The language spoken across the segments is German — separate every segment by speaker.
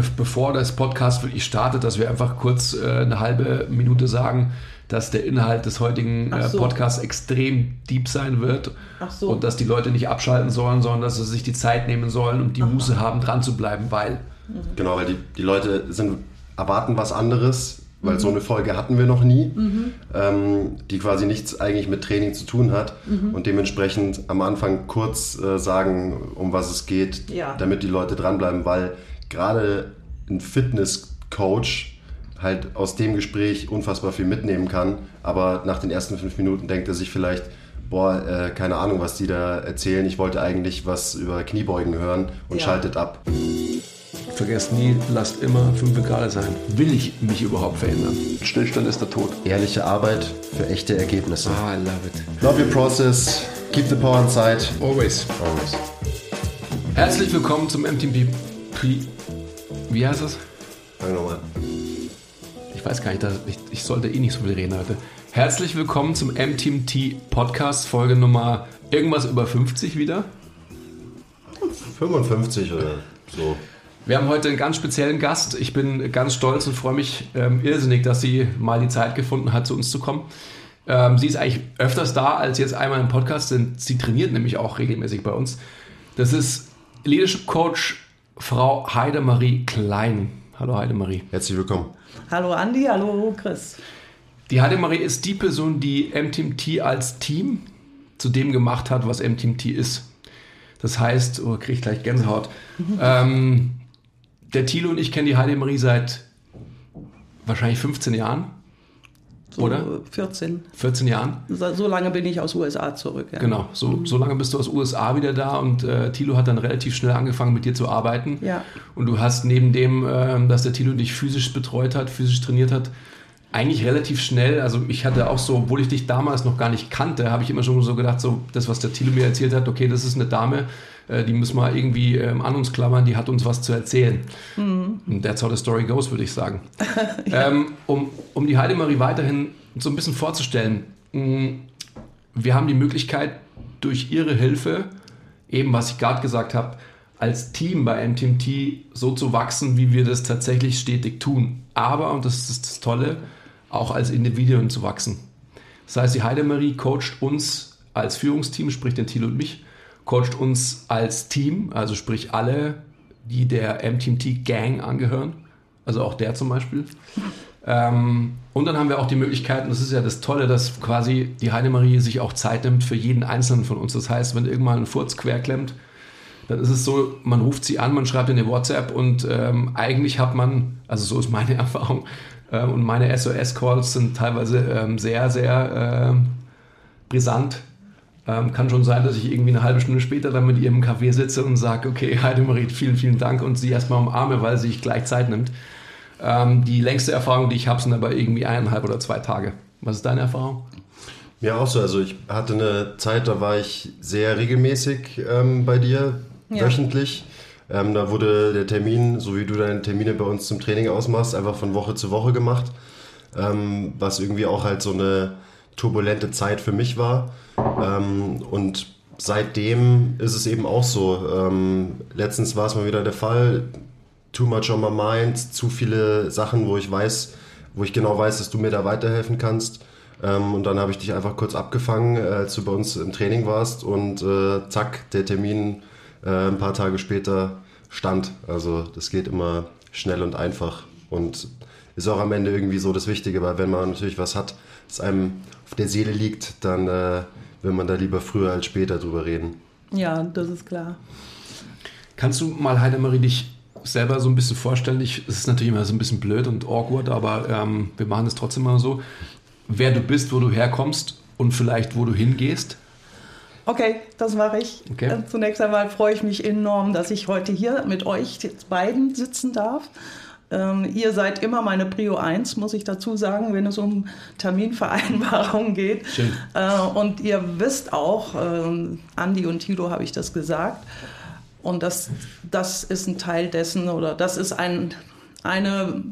Speaker 1: be bevor das Podcast wirklich startet, dass wir einfach kurz äh, eine halbe Minute sagen, dass der Inhalt des heutigen äh,
Speaker 2: so.
Speaker 1: Podcasts extrem deep sein wird
Speaker 2: Ach so.
Speaker 1: und dass die Leute nicht abschalten sollen, sondern dass sie sich die Zeit nehmen sollen und die Muße haben, dran zu bleiben, weil
Speaker 3: Genau, weil die, die Leute sind, erwarten was anderes, weil so eine Folge hatten wir noch nie, ähm, die quasi nichts eigentlich mit Training zu tun hat und dementsprechend am Anfang kurz äh, sagen, um was es geht,
Speaker 2: Ja.
Speaker 3: damit die Leute dranbleiben, weil gerade ein Fitnesscoach halt aus dem Gespräch unfassbar viel mitnehmen kann, aber nach den ersten fünf Minuten denkt er sich vielleicht, boah, äh, keine Ahnung, was die da erzählen, ich wollte eigentlich was über Kniebeugen hören und
Speaker 2: Ja.
Speaker 3: schaltet ab.
Speaker 1: vergesst nie, lasst immer 5 Grad sein. Will ich mich überhaupt verändern? Stillstand ist der Tod.
Speaker 3: Ehrliche Arbeit für echte Ergebnisse.
Speaker 1: Ah, I love it.
Speaker 3: Love your process. Keep the power inside.
Speaker 1: Always.
Speaker 3: Always.
Speaker 1: Herzlich willkommen zum MTP. Wie heißt das?
Speaker 3: Fang nochmal.
Speaker 1: Ich weiß gar nicht, ich, ich sollte eh nicht so viel reden heute. Herzlich willkommen zum MTMT Podcast, Folge Nummer irgendwas über 50 wieder.
Speaker 3: 55 oder so.
Speaker 1: Wir haben heute einen ganz speziellen Gast. Ich bin ganz stolz und freue mich ähm, irrsinnig, dass sie mal die Zeit gefunden hat, zu uns zu kommen. Ähm, sie ist eigentlich öfters da als jetzt einmal im Podcast, denn sie trainiert nämlich auch regelmäßig bei uns. Das ist Leadership Coach Frau Heidemarie Klein. Hallo Heidemarie.
Speaker 3: Herzlich willkommen.
Speaker 2: hallo Andi, hallo Chris.
Speaker 1: Die Heidemarie ist die Person, die MTMT als Team zu dem gemacht hat, was MTMT ist. Das heißt, oh, kriege ich gleich Gänsehaut. ähm, der Thilo und ich kennen die Heidemarie seit wahrscheinlich 15 Jahren,
Speaker 2: So
Speaker 1: Oder?
Speaker 2: 14.
Speaker 1: 14 Jahren.
Speaker 2: So, lange bin ich aus USA zurück. Ja.
Speaker 1: Genau, so, so lange bist du aus USA wieder da und äh, Thilo hat dann relativ schnell angefangen mit dir zu arbeiten.
Speaker 2: Ja.
Speaker 1: Und du hast neben dem, ähm, dass der Thilo dich physisch betreut hat, physisch trainiert hat, eigentlich relativ schnell, also ich hatte auch so, obwohl ich dich damals noch gar nicht kannte, habe ich immer schon so gedacht, so das, was der Thilo mir erzählt hat, okay, das ist eine Dame, äh, die müssen wir irgendwie ähm, an uns klammern, die hat uns was zu erzählen. Und that's how the story goes, würde ich sagen. ähm, um, um die Heidemarie weiterhin so ein bisschen vorzustellen, mh, wir haben die Möglichkeit, durch ihre Hilfe, eben was ich gerade gesagt habe, als Team bei MTMT so zu wachsen, wie wir das tatsächlich stetig tun. Aber, und das ist das Tolle, auch als Individuen zu wachsen. Das heißt, die Heidemarie coacht uns als Führungsteam, sprich den Thilo und mich, coacht uns als Team, also sprich alle, die der MTMT Gang angehören, also auch der zum Beispiel. Ähm, und dann haben wir auch die Möglichkeit, und das ist ja das Tolle, dass quasi die Heidemarie sich auch Zeit nimmt für jeden Einzelnen von uns. Das heißt, wenn irgendwann ein Furz querklemmt, dann ist es so, man ruft sie an, man schreibt in eine WhatsApp und ähm, eigentlich hat man, also so ist meine Erfahrung, äh, und meine SOS-Calls sind teilweise ähm, sehr, sehr ähm, brisant. Ähm, kann schon sein, dass ich irgendwie eine halbe Stunde später dann mit ihr im Café sitze und sage, okay, Heidemarie, vielen, vielen Dank und sie erstmal umarme, weil sie sich gleich Zeit nimmt. Ähm, die längste Erfahrung, die ich habe, sind aber irgendwie eineinhalb oder zwei Tage. Was ist deine Erfahrung?
Speaker 3: Ja, auch so. Also ich hatte eine Zeit, da war ich sehr regelmäßig ähm, bei dir,
Speaker 2: Ja.
Speaker 3: wöchentlich. Ähm, da wurde der Termin, so wie du deine Termine bei uns zum Training ausmachst, einfach von Woche zu Woche gemacht. Ähm, was irgendwie auch halt so eine turbulente Zeit für mich war. Ähm, und seitdem ist es eben auch so. Ähm, letztens war es mal wieder der Fall. Too much on my mind, zu viele Sachen, wo ich weiß, wo ich genau weiß, dass du mir da weiterhelfen kannst. Ähm, und dann habe ich dich einfach kurz abgefangen, äh, als du bei uns im Training warst und äh, zack, der Termin äh, ein paar Tage später stand. Also das geht immer schnell und einfach und ist auch am Ende irgendwie so das Wichtige, weil wenn man natürlich was hat, das einem auf der Seele liegt, dann äh, will man da lieber früher als später drüber reden.
Speaker 2: Ja, das ist klar.
Speaker 1: Kannst du mal, Heidemarie, dich selber so ein bisschen vorstellen? Ich, es ist natürlich immer so ein bisschen blöd und awkward, aber ähm, wir machen es trotzdem mal so. Wer du bist, wo du herkommst und vielleicht wo du hingehst.
Speaker 2: Okay, das mache ich.
Speaker 1: Okay.
Speaker 2: Äh, Zunächst einmal freue ich mich enorm, dass ich heute hier mit euch beiden sitzen darf. Ähm, ihr seid immer meine Prio 1, muss ich dazu sagen, wenn es um Terminvereinbarungen geht. Äh, und ihr wisst auch, ähm, Andi und Tilo habe ich das gesagt. Und das, das ist ein Teil dessen oder das ist ein, eine,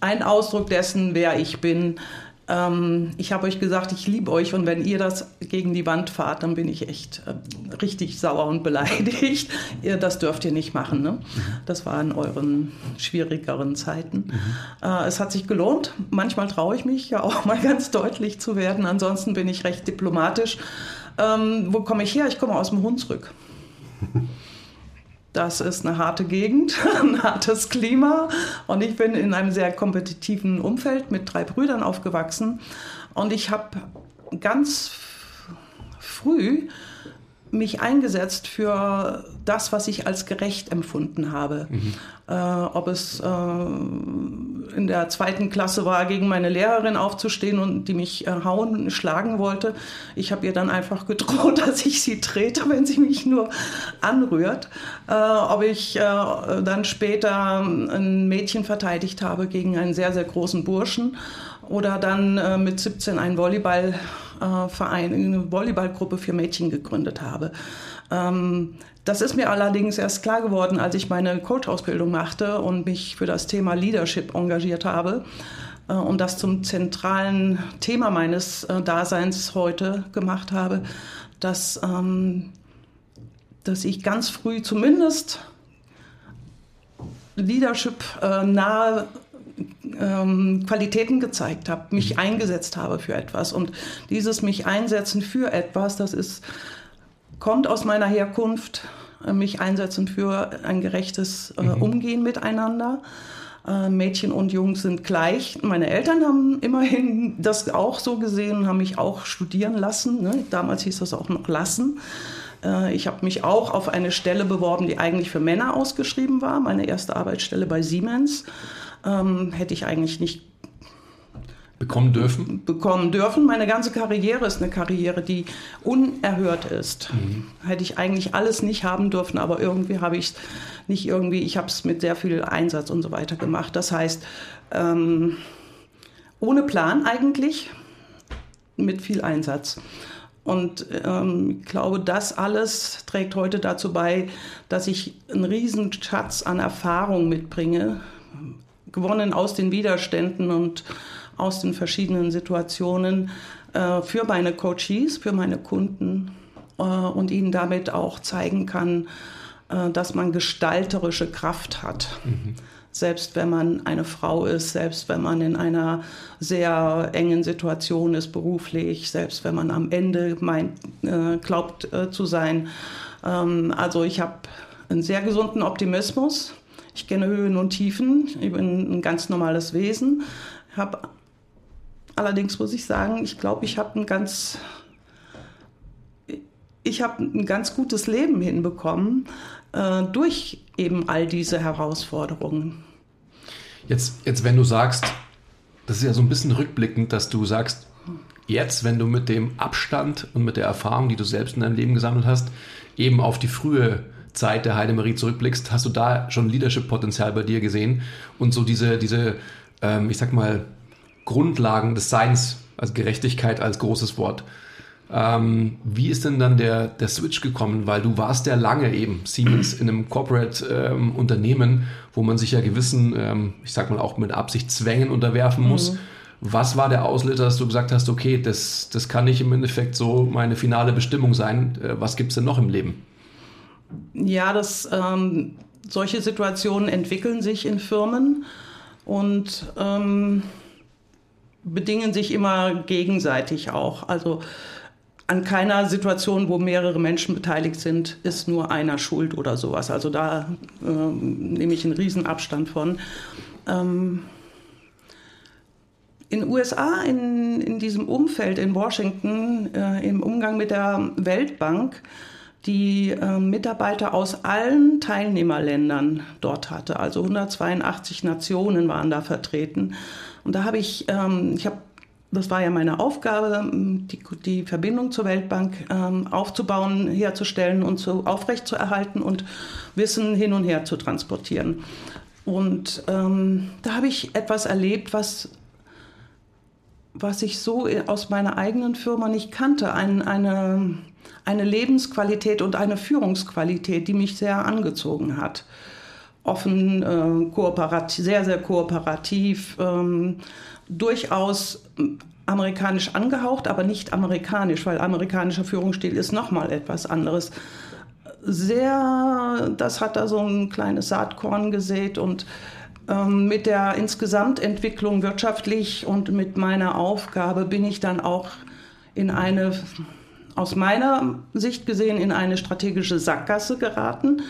Speaker 2: ein Ausdruck dessen, wer ich bin. Ähm, ich habe euch gesagt, ich liebe euch und wenn ihr das gegen die Wand fahrt, dann bin ich echt äh, richtig sauer und beleidigt. ihr, das dürft ihr nicht machen. Ne? Das war in euren schwierigeren Zeiten. Mhm. Äh, es hat sich gelohnt. Manchmal traue ich mich ja auch mal ganz deutlich zu werden. Ansonsten bin ich recht diplomatisch. Ähm, wo komme ich her? Ich komme aus dem Hunsrück. Das ist eine harte Gegend, ein hartes Klima. Und ich bin in einem sehr kompetitiven Umfeld mit drei Brüdern aufgewachsen. Und ich habe ganz früh mich eingesetzt für das, was ich als gerecht empfunden habe. Mhm. Äh, ob es äh, in der zweiten Klasse war, gegen meine Lehrerin aufzustehen und die mich äh, hauen, schlagen wollte. Ich habe ihr dann einfach gedroht, dass ich sie trete, wenn sie mich nur anrührt. Äh, ob ich äh, dann später ein Mädchen verteidigt habe gegen einen sehr, sehr großen Burschen oder dann äh, mit 17 einen Volleyballverein, eine Volleyballgruppe für Mädchen gegründet habe. Ähm, das ist mir allerdings erst klar geworden, als ich meine Coach-Ausbildung machte und mich für das Thema Leadership engagiert habe äh, und das zum zentralen Thema meines äh, Daseins heute gemacht habe, dass, ähm, dass ich ganz früh zumindest Leadership äh, nahe ähm, Qualitäten gezeigt habe, mich mhm. eingesetzt habe für etwas. Und dieses mich einsetzen für etwas, das ist, kommt aus meiner Herkunft, äh, mich einsetzen für ein gerechtes äh, mhm. Umgehen miteinander. Äh, Mädchen und Jungs sind gleich. Meine Eltern haben immerhin das auch so gesehen und haben mich auch studieren lassen. Ne? Damals hieß das auch noch lassen. Äh, ich habe mich auch auf eine Stelle beworben, die eigentlich für Männer ausgeschrieben war. Meine erste Arbeitsstelle bei Siemens ähm, hätte ich eigentlich nicht
Speaker 1: bekommen dürfen?
Speaker 2: Bekommen dürfen. Meine ganze Karriere ist eine Karriere, die unerhört ist. Mhm. Hätte ich eigentlich alles nicht haben dürfen, aber irgendwie habe ich es nicht irgendwie, ich habe es mit sehr viel Einsatz und so weiter gemacht. Das heißt, ähm, ohne Plan eigentlich, mit viel Einsatz. Und ähm, ich glaube, das alles trägt heute dazu bei, dass ich einen riesen Schatz an Erfahrung mitbringe, gewonnen aus den Widerständen und aus den verschiedenen Situationen äh, für meine Coaches, für meine Kunden äh, und ihnen damit auch zeigen kann, äh, dass man gestalterische Kraft hat. Mhm. Selbst wenn man eine Frau ist, selbst wenn man in einer sehr engen Situation ist beruflich, selbst wenn man am Ende meint, äh, glaubt äh, zu sein. Ähm, also ich habe einen sehr gesunden Optimismus ich kenne Höhen und Tiefen. Ich bin ein ganz normales Wesen. Hab, allerdings muss ich sagen, ich glaube, ich habe ein ganz ich habe ein ganz gutes Leben hinbekommen äh, durch eben all diese Herausforderungen.
Speaker 1: Jetzt, jetzt, wenn du sagst, das ist ja so ein bisschen rückblickend, dass du sagst, jetzt, wenn du mit dem Abstand und mit der Erfahrung, die du selbst in deinem Leben gesammelt hast, eben auf die frühe Zeit der Heidemarie zurückblickst, hast du da schon Leadership-Potenzial bei dir gesehen und so diese, diese ähm, ich sag mal, Grundlagen des Seins, also Gerechtigkeit als großes Wort. Ähm, wie ist denn dann der, der Switch gekommen? Weil du warst ja lange eben Siemens in einem Corporate-Unternehmen, ähm, wo man sich ja gewissen, ähm, ich sag mal auch mit Absicht Zwängen unterwerfen muss. Mhm. Was war der Auslöser, dass du gesagt hast, okay, das, das kann nicht im Endeffekt so meine finale Bestimmung sein. Äh, was gibt es denn noch im Leben?
Speaker 2: Ja, das, ähm, solche Situationen entwickeln sich in Firmen und ähm, bedingen sich immer gegenseitig auch. Also an keiner Situation, wo mehrere Menschen beteiligt sind, ist nur einer schuld oder sowas. Also da äh, nehme ich einen Riesenabstand von. Ähm, in USA, in, in diesem Umfeld in Washington, äh, im Umgang mit der Weltbank, die äh, Mitarbeiter aus allen Teilnehmerländern dort hatte. Also 182 Nationen waren da vertreten. Und da habe ich, ähm, ich habe das war ja meine Aufgabe, die, die Verbindung zur Weltbank ähm, aufzubauen, herzustellen und so aufrechtzuerhalten und Wissen hin und her zu transportieren. Und ähm, da habe ich etwas erlebt, was, was ich so aus meiner eigenen Firma nicht kannte. Ein, eine, eine Lebensqualität und eine Führungsqualität, die mich sehr angezogen hat. Offen, äh, kooperativ, sehr, sehr kooperativ, ähm, durchaus amerikanisch angehaucht, aber nicht amerikanisch, weil amerikanischer Führungsstil ist nochmal etwas anderes. Sehr, das hat da so ein kleines Saatkorn gesät und ähm, mit der Insgesamtentwicklung wirtschaftlich und mit meiner Aufgabe bin ich dann auch in eine, aus meiner Sicht gesehen, in eine strategische Sackgasse geraten,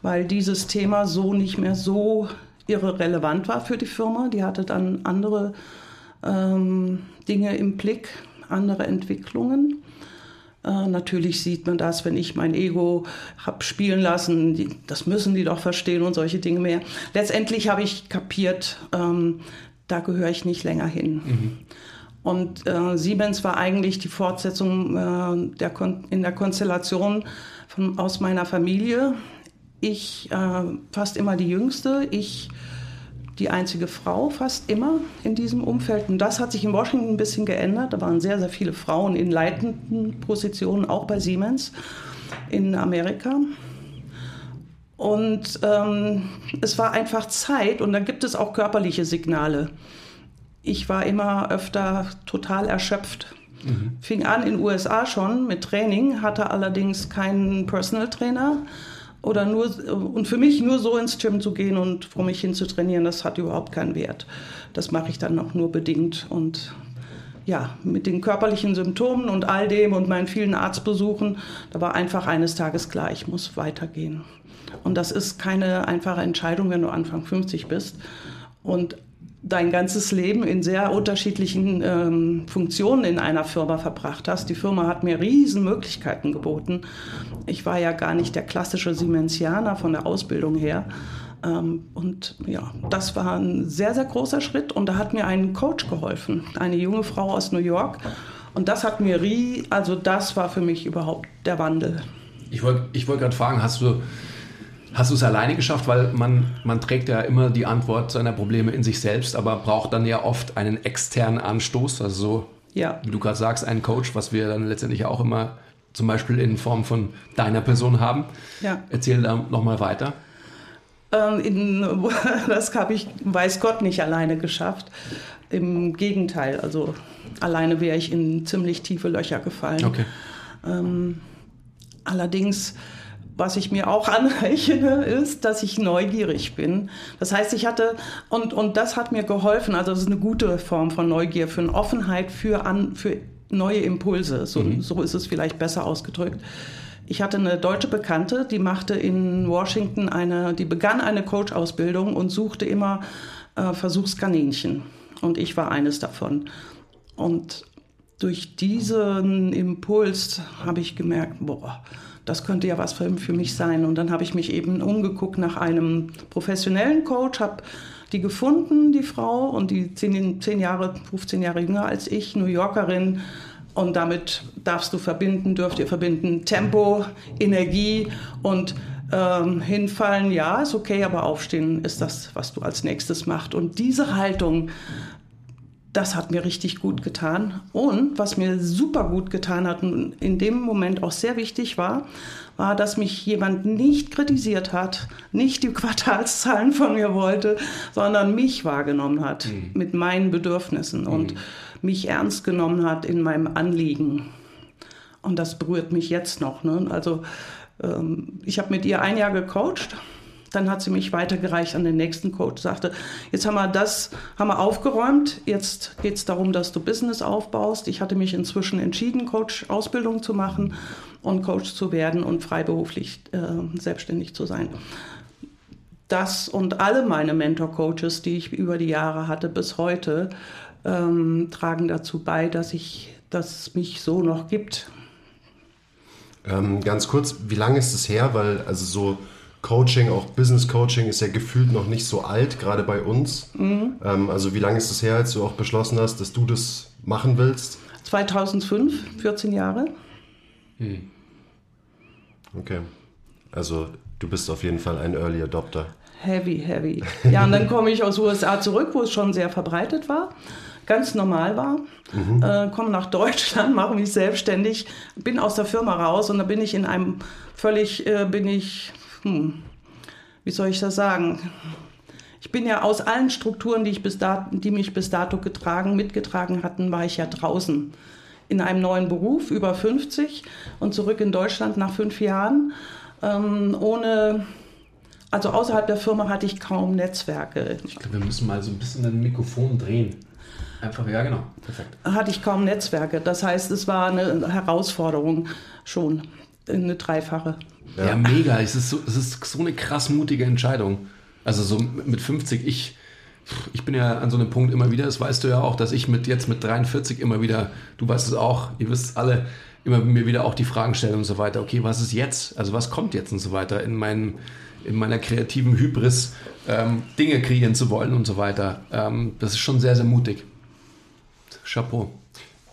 Speaker 2: weil dieses Thema so nicht mehr so irre relevant war für die Firma. Die hatte dann andere ähm, Dinge im Blick, andere Entwicklungen. Äh, natürlich sieht man das, wenn ich mein Ego habe spielen lassen, die, das müssen die doch verstehen und solche Dinge mehr. Letztendlich habe ich kapiert, ähm, da gehöre ich nicht länger hin. Mhm. Und äh, Siemens war eigentlich die Fortsetzung äh, der in der Konstellation von, aus meiner Familie. Ich äh, fast immer die Jüngste, ich die einzige Frau fast immer in diesem Umfeld. Und das hat sich in Washington ein bisschen geändert. Da waren sehr, sehr viele Frauen in leitenden Positionen, auch bei Siemens in Amerika. Und ähm, es war einfach Zeit und dann gibt es auch körperliche Signale. Ich war immer öfter total erschöpft. Mhm. Fing an in den USA schon mit Training, hatte allerdings keinen Personal Trainer oder nur, und für mich nur so ins Gym zu gehen und vor mich hin zu trainieren, das hat überhaupt keinen Wert. Das mache ich dann auch nur bedingt und ja, mit den körperlichen Symptomen und all dem und meinen vielen Arztbesuchen, da war einfach eines Tages klar, ich muss weitergehen. Und das ist keine einfache Entscheidung, wenn du Anfang 50 bist. Und dein ganzes Leben in sehr unterschiedlichen ähm, Funktionen in einer Firma verbracht hast. Die Firma hat mir riesen Möglichkeiten geboten. Ich war ja gar nicht der klassische Siemensianer von der Ausbildung her. Ähm, und ja, das war ein sehr, sehr großer Schritt. Und da hat mir ein Coach geholfen, eine junge Frau aus New York. Und das hat mir, also das war für mich überhaupt der Wandel.
Speaker 1: Ich wollte ich wollt gerade fragen, hast du Hast du es alleine geschafft, weil man, man trägt ja immer die Antwort seiner Probleme in sich selbst, aber braucht dann ja oft einen externen Anstoß, also so, ja. wie du gerade sagst, einen Coach, was wir dann letztendlich auch immer zum Beispiel in Form von deiner Person haben. Ja. Erzähl da nochmal weiter.
Speaker 2: Ähm, in, das habe ich, weiß Gott, nicht alleine geschafft. Im Gegenteil, also alleine wäre ich in ziemlich tiefe Löcher gefallen. Okay. Ähm, allerdings was ich mir auch anrechne, ist, dass ich neugierig bin. Das heißt, ich hatte, und, und das hat mir geholfen, also das ist eine gute Form von Neugier, für eine Offenheit, für, an, für neue Impulse. So, mhm. so ist es vielleicht besser ausgedrückt. Ich hatte eine deutsche Bekannte, die machte in Washington eine, die begann eine Coach-Ausbildung und suchte immer äh, Versuchskaninchen. Und ich war eines davon. Und durch diesen Impuls habe ich gemerkt, boah, das könnte ja was für, für mich sein. Und dann habe ich mich eben umgeguckt nach einem professionellen Coach, habe die gefunden, die Frau, und die zehn, zehn Jahre, 15 Jahre jünger als ich, New Yorkerin. Und damit darfst du verbinden, dürft ihr verbinden Tempo, Energie und ähm, hinfallen, ja, ist okay, aber aufstehen ist das, was du als nächstes machst. Und diese Haltung das hat mir richtig gut getan. Und was mir super gut getan hat und in dem Moment auch sehr wichtig war, war, dass mich jemand nicht kritisiert hat, nicht die Quartalszahlen von mir wollte, sondern mich wahrgenommen hat mhm. mit meinen Bedürfnissen mhm. und mich ernst genommen hat in meinem Anliegen. Und das berührt mich jetzt noch. Ne? Also ähm, ich habe mit ihr ein Jahr gecoacht dann hat sie mich weitergereicht an den nächsten Coach, sagte, jetzt haben wir das, haben wir aufgeräumt, jetzt geht es darum, dass du Business aufbaust. Ich hatte mich inzwischen entschieden, Coach-Ausbildung zu machen und Coach zu werden und freiberuflich äh, selbstständig zu sein. Das und alle meine Mentor-Coaches, die ich über die Jahre hatte bis heute, ähm, tragen dazu bei, dass ich, dass es mich so noch gibt.
Speaker 3: Ähm, ganz kurz, wie lange ist es her? Weil also so Coaching, auch Business Coaching, ist ja gefühlt noch nicht so alt, gerade bei uns. Mhm. Ähm, also wie lange ist es her, als du auch beschlossen hast, dass du das machen willst?
Speaker 2: 2005, 14 Jahre.
Speaker 3: Hm. Okay. Also du bist auf jeden Fall ein Early Adopter.
Speaker 2: Heavy, heavy. Ja, und dann komme ich aus USA zurück, wo es schon sehr verbreitet war, ganz normal war. Mhm. Äh, komme nach Deutschland, mache mich selbstständig, bin aus der Firma raus und da bin ich in einem völlig, äh, bin ich hm, wie soll ich das sagen? ich bin ja aus allen Strukturen, die, ich bis dato, die mich bis dato getragen, mitgetragen hatten, war ich ja draußen in einem neuen Beruf, über 50 und zurück in Deutschland nach fünf Jahren. Ähm, ohne, also außerhalb der Firma hatte ich kaum Netzwerke.
Speaker 1: Ich glaube, wir müssen mal so ein bisschen ein Mikrofon drehen. Einfach, ja, genau.
Speaker 2: Perfekt. Hatte ich kaum Netzwerke. Das heißt, es war eine Herausforderung schon, eine dreifache.
Speaker 1: Ja, ja mega. Es ist, so, es ist so eine krass mutige Entscheidung. Also so mit 50, ich, ich bin ja an so einem Punkt immer wieder, das weißt du ja auch, dass ich mit jetzt mit 43 immer wieder, du weißt es auch, ihr wisst alle, immer mir wieder auch die Fragen stelle und so weiter. Okay, was ist jetzt? Also was kommt jetzt und so weiter in, mein, in meiner kreativen Hybris, ähm, Dinge kreieren zu wollen und so weiter. Ähm, das ist schon sehr, sehr mutig. Chapeau.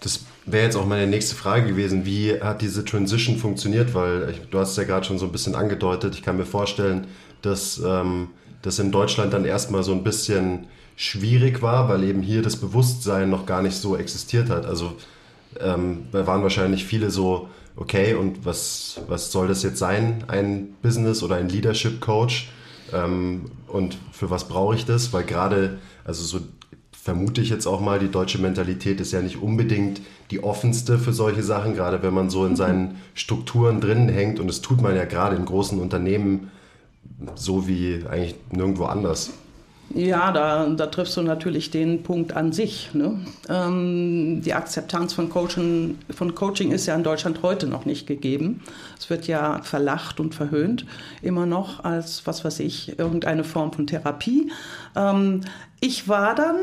Speaker 3: Das wäre jetzt auch meine nächste Frage gewesen. Wie hat diese Transition funktioniert? Weil ich, du hast es ja gerade schon so ein bisschen angedeutet. Ich kann mir vorstellen, dass ähm, das in Deutschland dann erstmal so ein bisschen schwierig war, weil eben hier das Bewusstsein noch gar nicht so existiert hat. Also ähm, da waren wahrscheinlich viele so, okay, und was, was soll das jetzt sein, ein Business oder ein Leadership Coach? Ähm, und für was brauche ich das? Weil gerade, also so vermute ich jetzt auch mal, die deutsche Mentalität ist ja nicht unbedingt die offenste für solche Sachen, gerade wenn man so in seinen Strukturen drinnen hängt. Und das tut man ja gerade in großen Unternehmen so wie eigentlich nirgendwo anders.
Speaker 2: Ja, da, da triffst du natürlich den Punkt an sich. Ne? Ähm, die Akzeptanz von Coaching, von Coaching ist ja in Deutschland heute noch nicht gegeben. Es wird ja verlacht und verhöhnt, immer noch als, was weiß ich, irgendeine Form von Therapie. Ähm, ich war dann,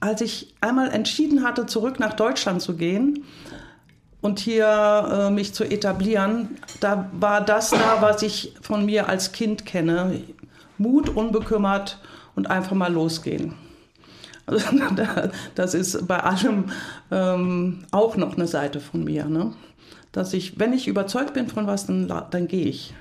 Speaker 2: als ich einmal entschieden hatte, zurück nach Deutschland zu gehen, und hier äh, mich zu etablieren, da war das da, was ich von mir als Kind kenne. Mut, unbekümmert und einfach mal losgehen. Also, das ist bei allem ähm, auch noch eine Seite von mir. Ne? Dass ich, wenn ich überzeugt bin von was, dann, dann gehe ich.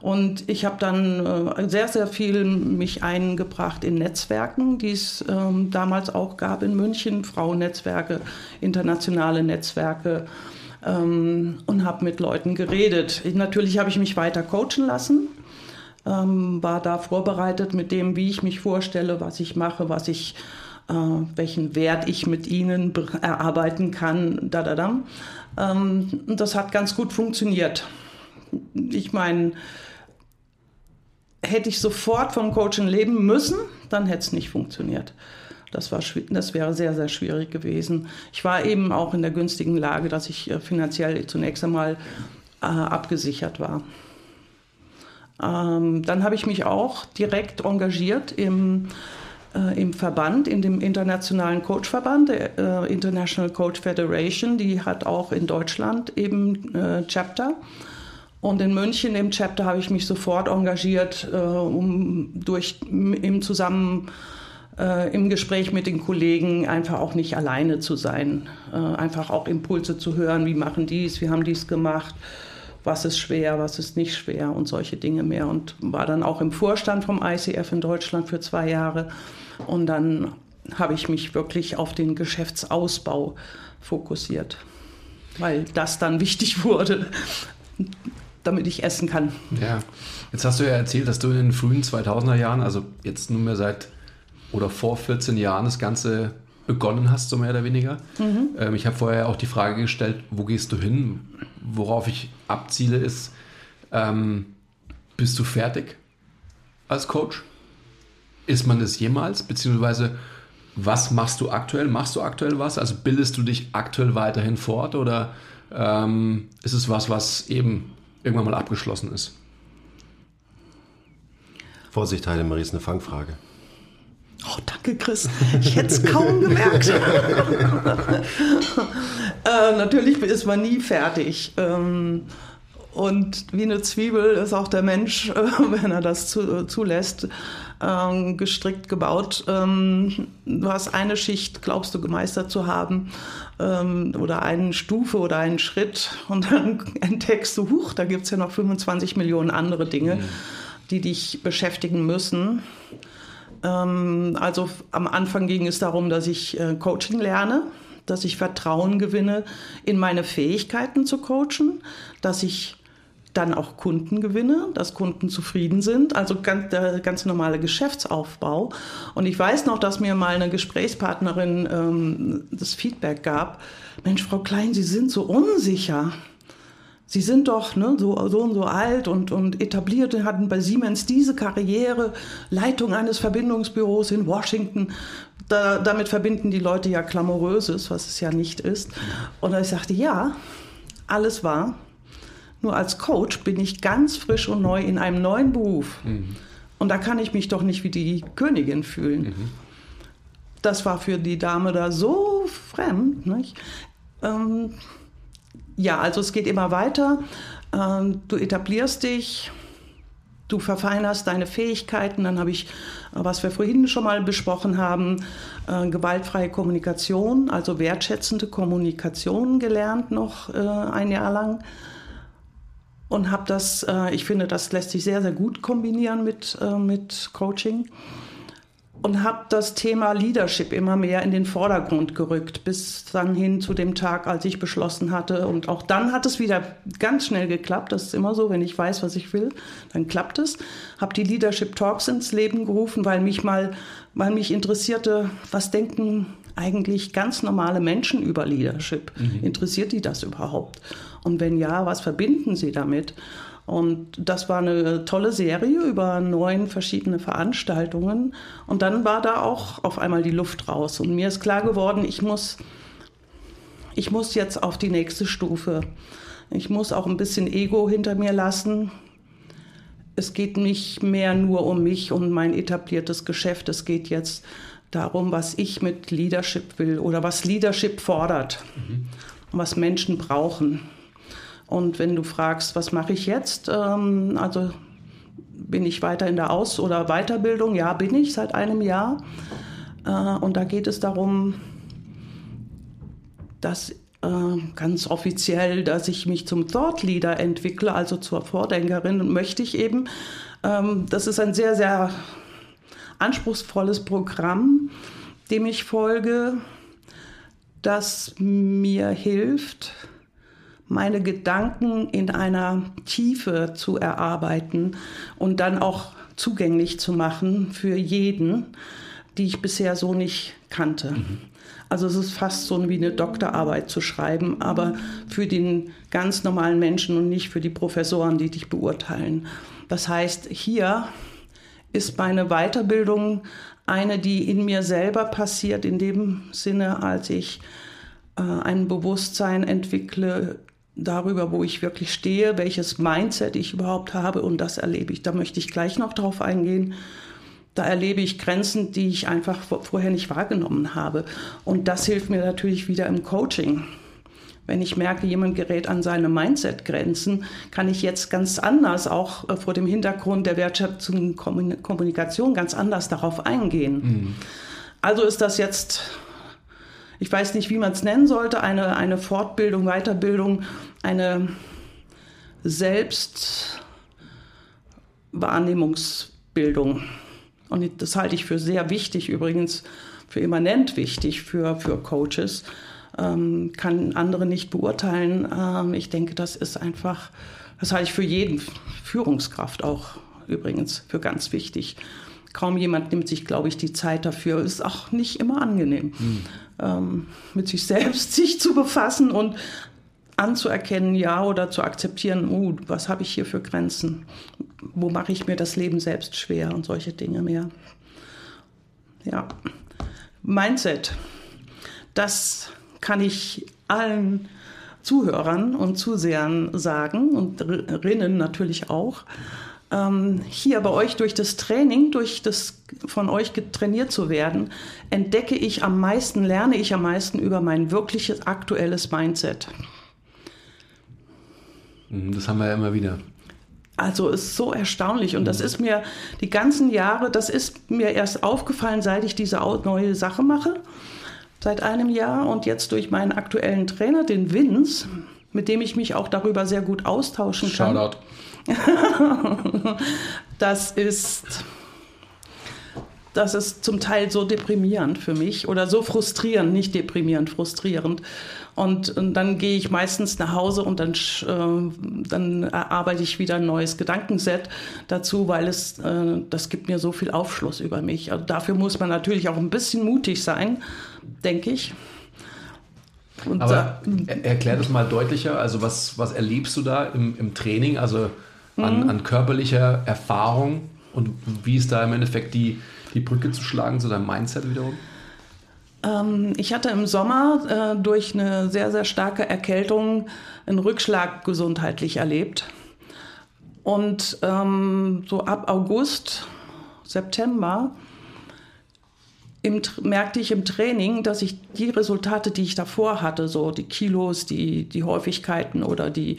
Speaker 2: Und ich habe dann äh, sehr, sehr viel mich eingebracht in Netzwerken, die es ähm, damals auch gab in München, Frauennetzwerke, internationale Netzwerke ähm, und habe mit Leuten geredet. Ich, natürlich habe ich mich weiter coachen lassen, ähm, war da vorbereitet mit dem, wie ich mich vorstelle, was ich mache, was ich, äh, welchen Wert ich mit ihnen erarbeiten kann. Da, da. Ähm, das hat ganz gut funktioniert. Ich meine, hätte ich sofort vom Coaching leben müssen, dann hätte es nicht funktioniert. Das, war, das wäre sehr, sehr schwierig gewesen. Ich war eben auch in der günstigen Lage, dass ich äh, finanziell zunächst einmal äh, abgesichert war. Ähm, dann habe ich mich auch direkt engagiert im, äh, im Verband, in dem internationalen Coachverband, der äh, International Coach Federation. Die hat auch in Deutschland eben äh, Chapter. Und in München im Chapter habe ich mich sofort engagiert, äh, um durch im Zusammenhang äh, im Gespräch mit den Kollegen einfach auch nicht alleine zu sein, äh, einfach auch Impulse zu hören, wie machen dies, wie haben dies gemacht, was ist schwer, was ist nicht schwer und solche Dinge mehr. Und war dann auch im Vorstand vom ICF in Deutschland für zwei Jahre. Und dann habe ich mich wirklich auf den Geschäftsausbau fokussiert, weil das dann wichtig wurde, damit ich essen kann.
Speaker 1: Ja, jetzt hast du ja erzählt, dass du in den frühen 2000er Jahren, also jetzt nunmehr seit oder vor 14 Jahren das Ganze begonnen hast, so mehr oder weniger. Mhm. Ähm, ich habe vorher auch die Frage gestellt, wo gehst du hin? Worauf ich abziele ist, ähm, bist du fertig als Coach? Ist man es jemals? Beziehungsweise, was machst du aktuell? Machst du aktuell was? Also bildest du dich aktuell weiterhin fort oder ähm, ist es was, was eben irgendwann mal abgeschlossen ist?
Speaker 3: Vorsicht, Heidemarie, ist eine Fangfrage.
Speaker 2: Oh, danke, Chris. Ich hätte es kaum gemerkt. äh, natürlich ist man nie fertig. Ähm, und wie eine Zwiebel ist auch der Mensch, äh, wenn er das zu, zulässt, äh, gestrickt gebaut. Ähm, du hast eine Schicht, glaubst du, gemeistert zu haben ähm, oder eine Stufe oder einen Schritt und dann entdeckst du, huch, da gibt es ja noch 25 Millionen andere Dinge, mhm. die dich beschäftigen müssen. Ähm, also am Anfang ging es darum, dass ich äh, Coaching lerne, dass ich Vertrauen gewinne in meine Fähigkeiten zu coachen, dass ich dann auch Kunden gewinne, dass Kunden zufrieden sind, also ganz, der ganz normale Geschäftsaufbau. Und ich weiß noch, dass mir mal eine Gesprächspartnerin ähm, das Feedback gab, Mensch, Frau Klein, Sie sind so unsicher. Sie sind doch ne, so, so und so alt und, und etabliert und hatten bei Siemens diese Karriere, Leitung eines Verbindungsbüros in Washington. Da, damit verbinden die Leute ja Klamouröses, was es ja nicht ist. Und ich sagte, ja, alles wahr. Nur als Coach bin ich ganz frisch und neu in einem neuen Beruf. Mhm. Und da kann ich mich doch nicht wie die Königin fühlen. Mhm. Das war für die Dame da so fremd. Ähm, ja, also es geht immer weiter. Ähm, du etablierst dich, du verfeinerst deine Fähigkeiten. Dann habe ich, was wir vorhin schon mal besprochen haben, äh, gewaltfreie Kommunikation, also wertschätzende Kommunikation gelernt noch äh, ein Jahr lang und habe das, äh, ich finde, das lässt sich sehr, sehr gut kombinieren mit, äh, mit Coaching und habe das Thema Leadership immer mehr in den Vordergrund gerückt, bis dann hin zu dem Tag, als ich beschlossen hatte. Und auch dann hat es wieder ganz schnell geklappt. Das ist immer so, wenn ich weiß, was ich will, dann klappt es. Habe die Leadership Talks ins Leben gerufen, weil mich mal, weil mich interessierte, was denken eigentlich ganz normale Menschen über Leadership? Mhm. Interessiert die das überhaupt? Und wenn ja, was verbinden sie damit? Und das war eine tolle Serie über neun verschiedene Veranstaltungen. Und dann war da auch auf einmal die Luft raus. Und mir ist klar geworden, ich muss, ich muss jetzt auf die nächste Stufe. Ich muss auch ein bisschen Ego hinter mir lassen. Es geht nicht mehr nur um mich und mein etabliertes Geschäft. Es geht jetzt darum, was ich mit Leadership will oder was Leadership fordert, mhm. was Menschen brauchen. Und wenn du fragst, was mache ich jetzt? Ähm, also bin ich weiter in der Aus- oder Weiterbildung? Ja, bin ich seit einem Jahr. Äh, und da geht es darum, dass äh, ganz offiziell, dass ich mich zum Thought Leader entwickle, also zur Vordenkerin, möchte ich eben. Ähm, das ist ein sehr, sehr anspruchsvolles Programm, dem ich folge, das mir hilft, meine Gedanken in einer Tiefe zu erarbeiten und dann auch zugänglich zu machen für jeden, die ich bisher so nicht kannte. Mhm. Also es ist fast so wie eine Doktorarbeit zu schreiben, aber für den ganz normalen Menschen und nicht für die Professoren, die dich beurteilen. Das heißt, hier ist meine Weiterbildung eine, die in mir selber passiert, in dem Sinne, als ich äh, ein Bewusstsein entwickle darüber, wo ich wirklich stehe, welches Mindset ich überhaupt habe und das erlebe ich. Da möchte ich gleich noch drauf eingehen. Da erlebe ich Grenzen, die ich einfach vorher nicht wahrgenommen habe. Und das hilft mir natürlich wieder im Coaching. Wenn ich merke, jemand gerät an seine Mindset-Grenzen, kann ich jetzt ganz anders, auch äh, vor dem Hintergrund der wertschätzenden Kommunikation, ganz anders darauf eingehen. Mhm. Also ist das jetzt ich weiß nicht, wie man es nennen sollte, eine, eine Fortbildung, Weiterbildung, eine Selbstwahrnehmungsbildung. Und das halte ich für sehr wichtig, übrigens für immanent wichtig für, für Coaches. Ähm, kann andere nicht beurteilen. Ähm, ich denke, das ist einfach, das halte ich für jeden Führungskraft auch übrigens für ganz wichtig. Kaum jemand nimmt sich, glaube ich, die Zeit dafür. Ist auch nicht immer angenehm. Mhm ähm, mit sich selbst sich zu befassen und anzuerkennen, ja, oder zu akzeptieren, oh, was habe ich hier für Grenzen? Wo mache ich mir das Leben selbst schwer und solche Dinge mehr. Ja, Mindset, das kann ich allen Zuhörern und Zusehern sagen und Rinnen natürlich auch ähm, hier bei euch durch das Training, durch das von euch getrainiert zu werden, entdecke ich am meisten, lerne ich am meisten über mein wirkliches aktuelles Mindset.
Speaker 1: Mhm, das haben wir ja immer wieder.
Speaker 2: Also ist so erstaunlich und das mhm. ist mir die ganzen Jahre, das ist mir erst aufgefallen, seit ich diese neue Sache mache, seit einem Jahr und jetzt durch meinen aktuellen Trainer, den Vince, mit dem ich mich auch darüber sehr gut austauschen kann. Shoutout. das ist, das ist zum Teil so deprimierend für mich oder so frustrierend, nicht deprimierend, frustrierend. Und, und dann gehe ich meistens nach Hause und dann, äh, dann erarbeite ich wieder ein neues Gedankenset dazu, weil es, äh, das gibt mir so viel Aufschluss über mich. Also dafür muss man natürlich auch ein bisschen mutig sein, denke ich.
Speaker 1: Und Aber er, erklär das mal deutlicher. Also was, was erlebst du da im, im Training, also an, mhm. an körperlicher Erfahrung und wie ist da im Endeffekt die, die Brücke zu schlagen zu deinem Mindset wiederum?
Speaker 2: Ähm, ich hatte im Sommer äh, durch eine sehr, sehr starke Erkältung einen Rückschlag gesundheitlich erlebt. Und ähm, so ab August, September im, merkte ich im Training, dass ich die Resultate, die ich davor hatte, so die Kilos, die, die Häufigkeiten oder die,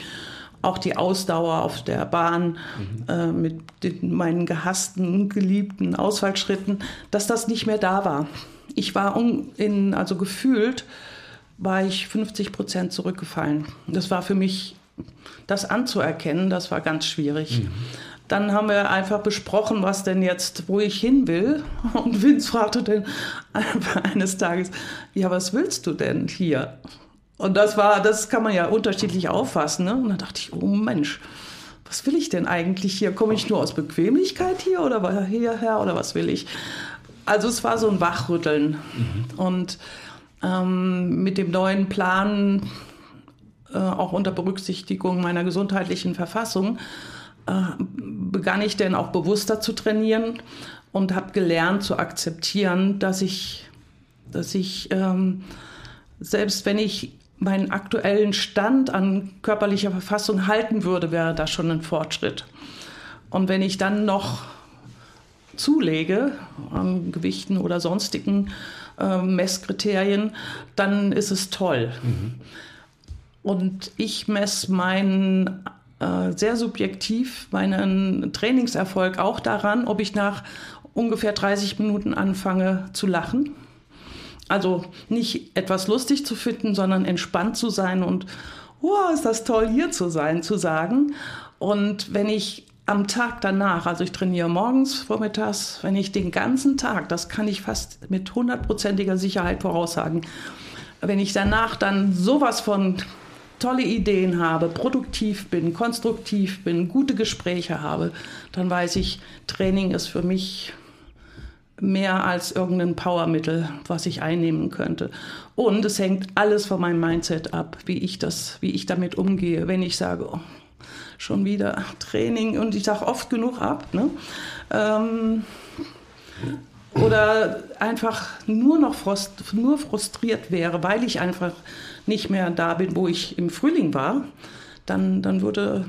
Speaker 2: auch die Ausdauer auf der Bahn mhm. äh, mit den, meinen gehassten, geliebten Ausfallschritten, dass das nicht mehr da war ich war in, also gefühlt, war ich 50 Prozent zurückgefallen. Das war für mich, das anzuerkennen, das war ganz schwierig. Mhm. Dann haben wir einfach besprochen, was denn jetzt, wo ich hin will. Und Vince fragte dann eines Tages, ja, was willst du denn hier? Und das war, das kann man ja unterschiedlich auffassen. Ne? Und dann dachte ich, oh Mensch, was will ich denn eigentlich hier? Komme ich nur aus Bequemlichkeit hier oder hierher oder was will ich? Also es war so ein Wachrütteln. Mhm. Und ähm, mit dem neuen Plan, äh, auch unter Berücksichtigung meiner gesundheitlichen Verfassung, äh, begann ich dann auch bewusster zu trainieren und habe gelernt zu akzeptieren, dass ich, dass ich ähm, selbst wenn ich meinen aktuellen Stand an körperlicher Verfassung halten würde, wäre das schon ein Fortschritt. Und wenn ich dann noch zulege an Gewichten oder sonstigen äh, Messkriterien, dann ist es toll. Mhm. Und ich messe meinen äh, sehr subjektiv meinen Trainingserfolg auch daran, ob ich nach ungefähr 30 Minuten anfange zu lachen. Also nicht etwas lustig zu finden, sondern entspannt zu sein und, wow, ist das toll, hier zu sein, zu sagen. Und wenn ich am Tag danach, also ich trainiere morgens, vormittags, wenn ich den ganzen Tag, das kann ich fast mit hundertprozentiger Sicherheit voraussagen, wenn ich danach dann sowas von tolle Ideen habe, produktiv bin, konstruktiv bin, gute Gespräche habe, dann weiß ich, Training ist für mich mehr als irgendein Powermittel, was ich einnehmen könnte. Und es hängt alles von meinem Mindset ab, wie ich das, wie ich damit umgehe. Wenn ich sage, oh, schon wieder Training und ich sage oft genug ab. Ne? Ähm, oder einfach nur noch frust, nur frustriert wäre, weil ich einfach nicht mehr da bin, wo ich im Frühling war, dann, dann würde,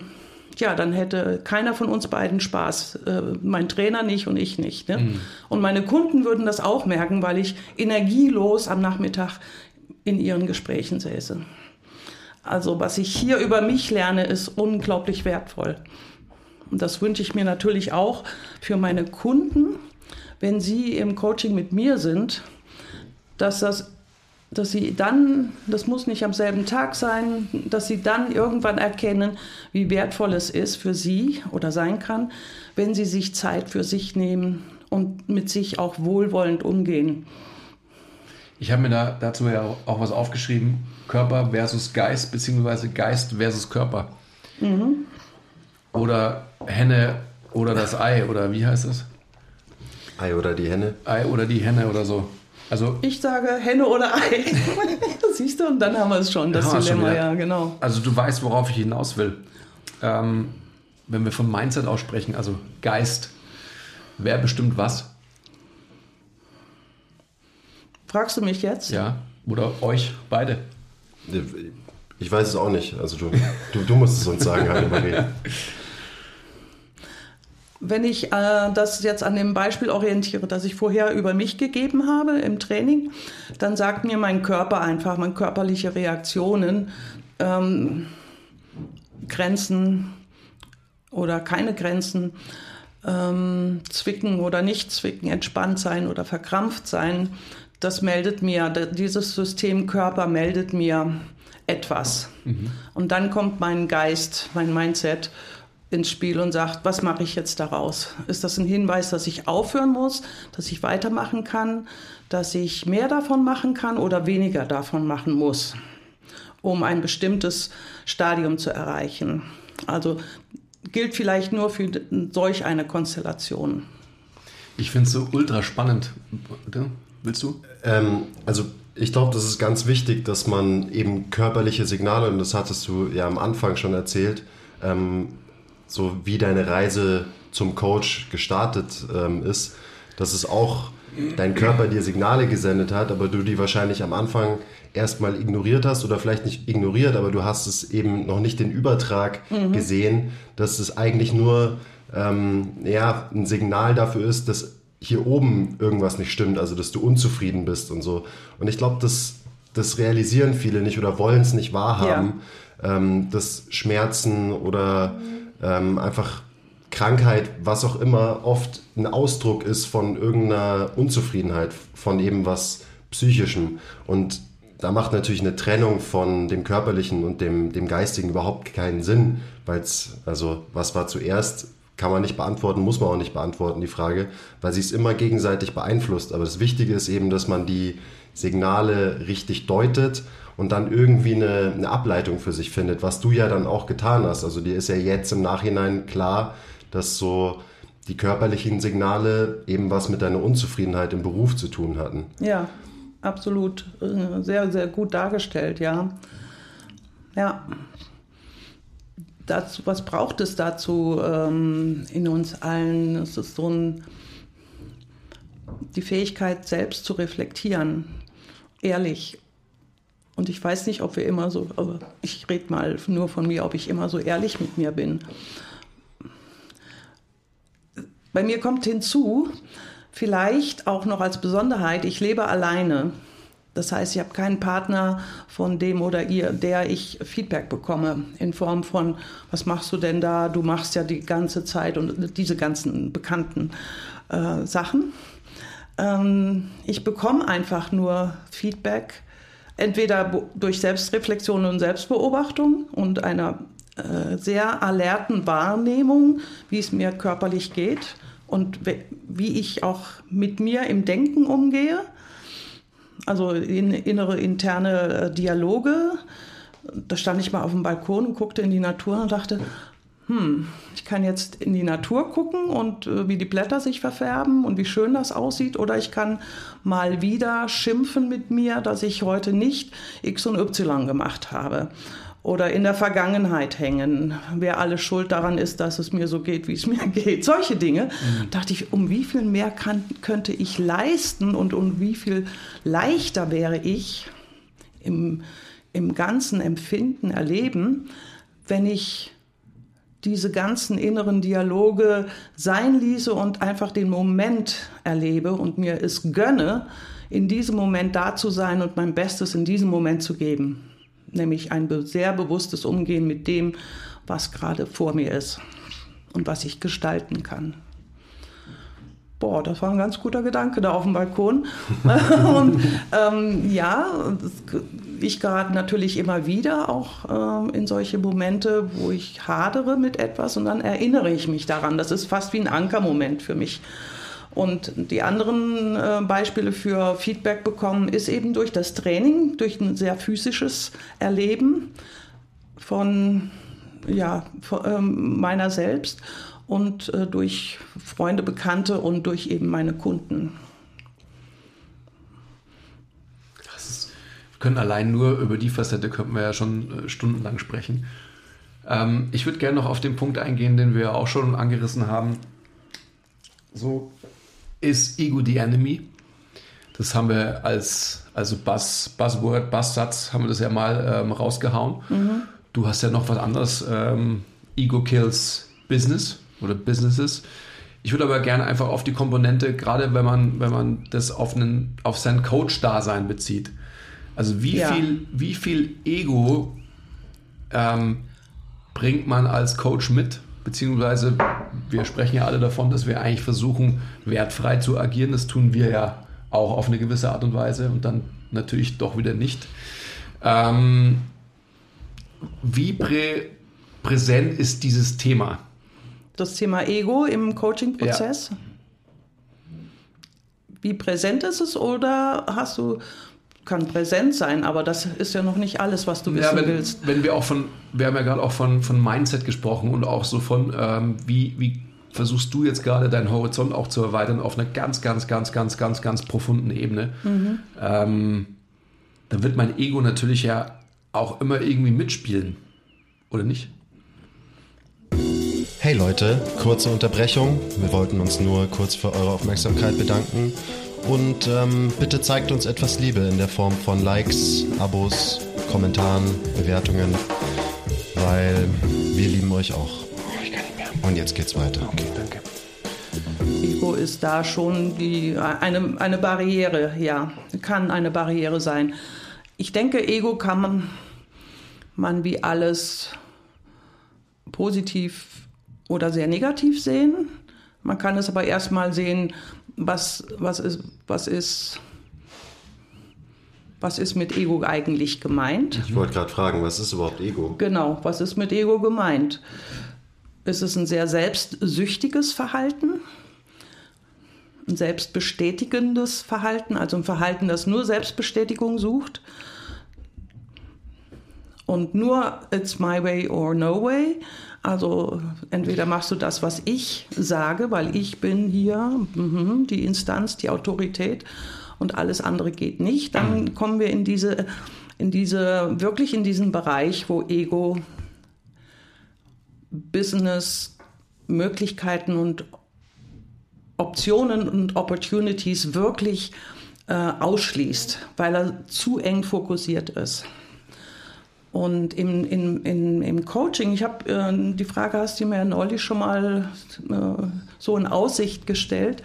Speaker 2: ja, dann hätte keiner von uns beiden Spaß. Äh, mein Trainer nicht und ich nicht. Ne? Mhm. Und meine Kunden würden das auch merken, weil ich energielos am Nachmittag in ihren Gesprächen säße. Also was ich hier über mich lerne, ist unglaublich wertvoll. Und das wünsche ich mir natürlich auch für meine Kunden, wenn sie im Coaching mit mir sind, dass das dass sie dann, das muss nicht am selben Tag sein, dass sie dann irgendwann erkennen, wie wertvoll es ist für sie oder sein kann, wenn sie sich Zeit für sich nehmen und mit sich auch wohlwollend umgehen.
Speaker 1: Ich habe mir da dazu ja auch was aufgeschrieben. Körper versus Geist, beziehungsweise Geist versus Körper. Mhm. Oder Henne oder das Ei, oder wie heißt es?
Speaker 3: Ei oder die Henne.
Speaker 1: Ei oder die Henne oder so. Also,
Speaker 2: ich sage Henne oder Ei. Siehst du, und dann haben wir es schon, das Dilemma, schon, ja. ja, genau.
Speaker 1: Also du weißt, worauf ich hinaus will. Ähm, wenn wir von Mindset aussprechen, also Geist, wer bestimmt was?
Speaker 2: Fragst du mich jetzt?
Speaker 1: Ja, oder euch beide.
Speaker 3: Ich weiß es auch nicht. Also du, du, du musst es uns sagen, Heidemarie.
Speaker 2: Wenn ich äh, das jetzt an dem Beispiel orientiere, das ich vorher über mich gegeben habe im Training, dann sagt mir mein Körper einfach, meine körperliche Reaktionen, ähm, Grenzen oder keine Grenzen, ähm, zwicken oder nicht zwicken, entspannt sein oder verkrampft sein das meldet mir, dieses System Körper meldet mir etwas. Mhm. Und dann kommt mein Geist, mein Mindset ins Spiel und sagt, was mache ich jetzt daraus? Ist das ein Hinweis, dass ich aufhören muss, dass ich weitermachen kann, dass ich mehr davon machen kann oder weniger davon machen muss? um ein bestimmtes Stadium zu erreichen. Also gilt vielleicht nur für solch eine Konstellation.
Speaker 1: Ich finde es so ultra spannend. Willst du?
Speaker 3: Ähm, also ich glaube, das ist ganz wichtig, dass man eben körperliche Signale, und das hattest du ja am Anfang schon erzählt, ähm, so wie deine Reise zum Coach gestartet ähm, ist, dass es auch dein Körper dir Signale gesendet hat, aber du die wahrscheinlich am Anfang erstmal ignoriert hast oder vielleicht nicht ignoriert, aber du hast es eben noch nicht den Übertrag mhm. gesehen, dass es eigentlich nur ähm, ja, ein Signal dafür ist, dass hier oben irgendwas nicht stimmt, also dass du unzufrieden bist und so. Und ich glaube, das, das realisieren viele nicht oder wollen es nicht wahrhaben, ja. ähm, dass Schmerzen oder ähm, einfach Krankheit, was auch immer, oft ein Ausdruck ist von irgendeiner Unzufriedenheit, von eben was Psychischem. Und da macht natürlich eine Trennung von dem Körperlichen und dem, dem Geistigen überhaupt keinen Sinn, weil es, also was war zuerst, kann man nicht beantworten, muss man auch nicht beantworten, die Frage, weil sie es immer gegenseitig beeinflusst. Aber das Wichtige ist eben, dass man die Signale richtig deutet und dann irgendwie eine, eine Ableitung für sich findet, was du ja dann auch getan hast. Also dir ist ja jetzt im Nachhinein klar, dass so die körperlichen Signale eben was mit deiner Unzufriedenheit im Beruf zu tun hatten.
Speaker 2: Ja, absolut. Äh, sehr, sehr gut dargestellt, ja. Ja. Dazu, was braucht es dazu ähm, in uns allen? Es ist so ein, die Fähigkeit, selbst zu reflektieren, ehrlich. Und ich weiß nicht, ob wir immer so, aber ich rede mal nur von mir, ob ich immer so ehrlich mit mir bin. Bei mir kommt hinzu, vielleicht auch noch als Besonderheit, ich lebe alleine. Das heißt, ich habe keinen Partner von dem oder ihr, der ich Feedback bekomme in Form von, was machst du denn da? Du machst ja die ganze Zeit und diese ganzen bekannten äh, Sachen. Ähm, ich bekomme einfach nur Feedback, entweder durch Selbstreflexion und Selbstbeobachtung und einer äh, sehr alerten Wahrnehmung, wie es mir körperlich geht und wie ich auch mit mir im Denken umgehe. Also in, innere interne äh, Dialoge. Da stand ich mal auf dem Balkon und guckte in die Natur und dachte, hm, ich kann jetzt in die Natur gucken und äh, wie die Blätter sich verfärben und wie schön das aussieht. Oder ich kann mal wieder schimpfen mit mir, dass ich heute nicht X und Y gemacht habe oder in der Vergangenheit hängen, wer alle schuld daran ist, dass es mir so geht, wie es mir geht. Solche Dinge. Mhm. Dachte ich, um wie viel mehr kann, könnte ich leisten und um wie viel leichter wäre ich im, im ganzen Empfinden, Erleben, wenn ich diese ganzen inneren Dialoge sein ließe und einfach den Moment erlebe und mir es gönne, in diesem Moment da zu sein und mein Bestes in diesem Moment zu geben nämlich ein sehr bewusstes Umgehen mit dem, was gerade vor mir ist und was ich gestalten kann. Boah, das war ein ganz guter Gedanke da auf dem Balkon. und ähm, ja, ich gerate natürlich immer wieder auch ähm, in solche Momente, wo ich hadere mit etwas und dann erinnere ich mich daran. Das ist fast wie ein Ankermoment für mich. Und die anderen äh, Beispiele für Feedback bekommen ist eben durch das Training, durch ein sehr physisches Erleben von, ja, von, ähm, meiner selbst und äh, durch Freunde, Bekannte und durch eben meine Kunden.
Speaker 1: Ist, wir können allein nur über die Facette könnten wir ja schon äh, stundenlang sprechen. Ähm, ich würde gerne noch auf den Punkt eingehen, den wir auch schon angerissen haben. So ist Ego the Enemy? Das haben wir als also Buzz, Buzzword, Buzzsatz, haben wir das ja mal ähm, rausgehauen. Mhm. Du hast ja noch was anderes, ähm, Ego Kills Business oder Businesses. Ich würde aber gerne einfach auf die Komponente, gerade wenn man, wenn man das auf, einen, auf sein Coach-Dasein bezieht. Also wie, ja. viel, wie viel Ego ähm, bringt man als Coach mit? beziehungsweise wir sprechen ja alle davon, dass wir eigentlich versuchen, wertfrei zu agieren. Das tun wir ja auch auf eine gewisse Art und Weise und dann natürlich doch wieder nicht. Ähm, wie prä präsent ist dieses Thema?
Speaker 2: Das Thema Ego im Coaching-Prozess? Ja. Wie präsent ist es oder hast du kann präsent sein, aber das ist ja noch nicht alles, was du wissen
Speaker 1: ja, wenn,
Speaker 2: willst.
Speaker 1: Wenn wir auch von, wir haben ja gerade auch von, von Mindset gesprochen und auch so von, ähm, wie, wie versuchst du jetzt gerade deinen Horizont auch zu erweitern auf einer ganz, ganz, ganz, ganz, ganz, ganz profunden Ebene. Mhm. Ähm, dann wird mein Ego natürlich ja auch immer irgendwie mitspielen, oder nicht?
Speaker 3: Hey Leute, kurze Unterbrechung. Wir wollten uns nur kurz für eure Aufmerksamkeit bedanken. Und ähm, bitte zeigt uns etwas Liebe in der Form von Likes, Abos, Kommentaren, Bewertungen, weil wir lieben euch auch. Und jetzt geht's weiter.
Speaker 1: Okay, danke.
Speaker 2: Ego ist da schon die, eine, eine Barriere, ja, kann eine Barriere sein. Ich denke, Ego kann man, man wie alles positiv oder sehr negativ sehen. Man kann es aber erstmal sehen, was, was, ist, was, ist, was ist mit Ego eigentlich gemeint.
Speaker 3: Ich wollte gerade fragen, was ist überhaupt Ego?
Speaker 2: Genau, was ist mit Ego gemeint? Ist es ein sehr selbstsüchtiges Verhalten? Ein selbstbestätigendes Verhalten, also ein Verhalten, das nur Selbstbestätigung sucht? Und nur It's my way or no way also entweder machst du das, was ich sage, weil ich bin hier mhm, die Instanz, die Autorität und alles andere geht nicht. Dann mhm. kommen wir in diese, in diese, wirklich in diesen Bereich, wo Ego Business Möglichkeiten und Optionen und Opportunities wirklich äh, ausschließt, weil er zu eng fokussiert ist. Und im, im, im, im Coaching, ich habe äh, die Frage, hast du mir neulich schon mal äh, so in Aussicht gestellt,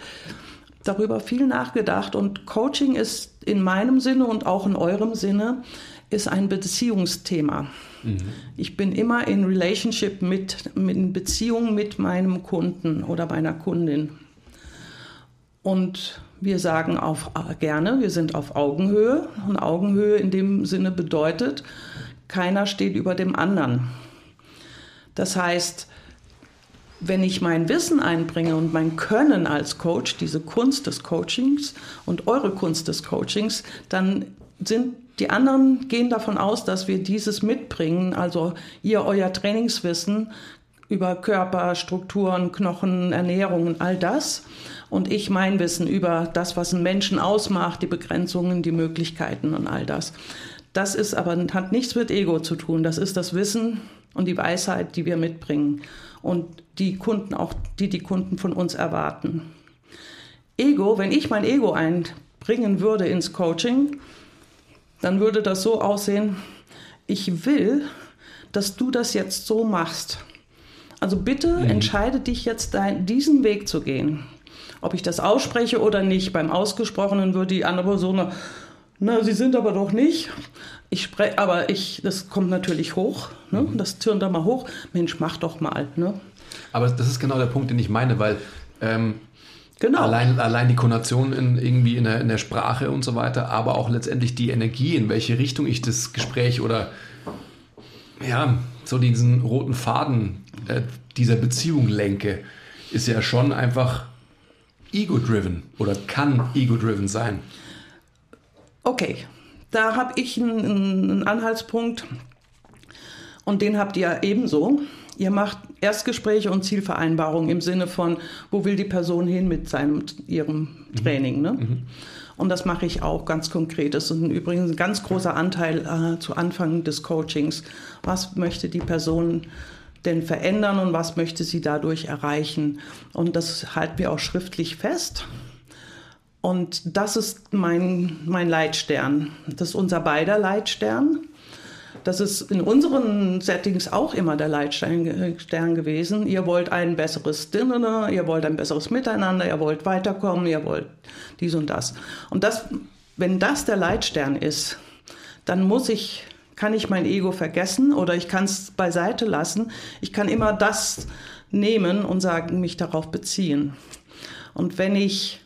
Speaker 2: darüber viel nachgedacht. Und Coaching ist in meinem Sinne und auch in eurem Sinne ist ein Beziehungsthema. Mhm. Ich bin immer in Relationship mit, in Beziehung mit meinem Kunden oder meiner Kundin. Und wir sagen auf, gerne, wir sind auf Augenhöhe. Und Augenhöhe in dem Sinne bedeutet, keiner steht über dem anderen. Das heißt, wenn ich mein Wissen einbringe und mein Können als Coach, diese Kunst des Coachings und eure Kunst des Coachings, dann sind die anderen gehen davon aus, dass wir dieses mitbringen, also ihr euer Trainingswissen über Körper, Strukturen, Knochen, Ernährung und all das und ich mein Wissen über das, was einen Menschen ausmacht, die Begrenzungen, die Möglichkeiten und all das. Das ist aber, hat nichts mit Ego zu tun. Das ist das Wissen und die Weisheit, die wir mitbringen und die Kunden auch, die die Kunden von uns erwarten. Ego, wenn ich mein Ego einbringen würde ins Coaching, dann würde das so aussehen, ich will, dass du das jetzt so machst. Also bitte mhm. entscheide dich jetzt, diesen Weg zu gehen. Ob ich das ausspreche oder nicht. Beim Ausgesprochenen würde die andere Person na, sie sind aber doch nicht. Ich spreche, aber ich, das kommt natürlich hoch. Ne? Mhm. Das türnt da mal hoch. Mensch, mach doch mal. Ne?
Speaker 1: Aber das ist genau der Punkt, den ich meine, weil ähm, genau. allein, allein die Konnotation in, irgendwie in der, in der Sprache und so weiter, aber auch letztendlich die Energie, in welche Richtung ich das Gespräch oder ja, so diesen roten Faden äh, dieser Beziehung lenke, ist ja schon einfach ego-driven oder kann ego-driven sein.
Speaker 2: Okay, da habe ich einen, Anhaltspunkt und den habt ihr ebenso. Ihr macht Erstgespräche und Zielvereinbarungen im Sinne von, wo will die Person hin mit seinem, ihrem mhm. Training. Ne? Mhm. Und das mache ich auch ganz konkret. Das ist übrigens ein ganz großer Anteil äh, zu Anfang des Coachings. Was möchte die Person denn verändern und was möchte sie dadurch erreichen? Und das halten wir auch schriftlich fest. Und das ist mein, mein Leitstern. Das ist unser beider Leitstern. Das ist in unseren Settings auch immer der Leitstern gewesen. Ihr wollt ein besseres Dinner, ihr wollt ein besseres Miteinander, ihr wollt weiterkommen, ihr wollt dies und das. Und das, wenn das der Leitstern ist, dann muss ich, kann ich mein Ego vergessen oder ich kann es beiseite lassen. Ich kann immer das nehmen und sagen, mich darauf beziehen. Und wenn ich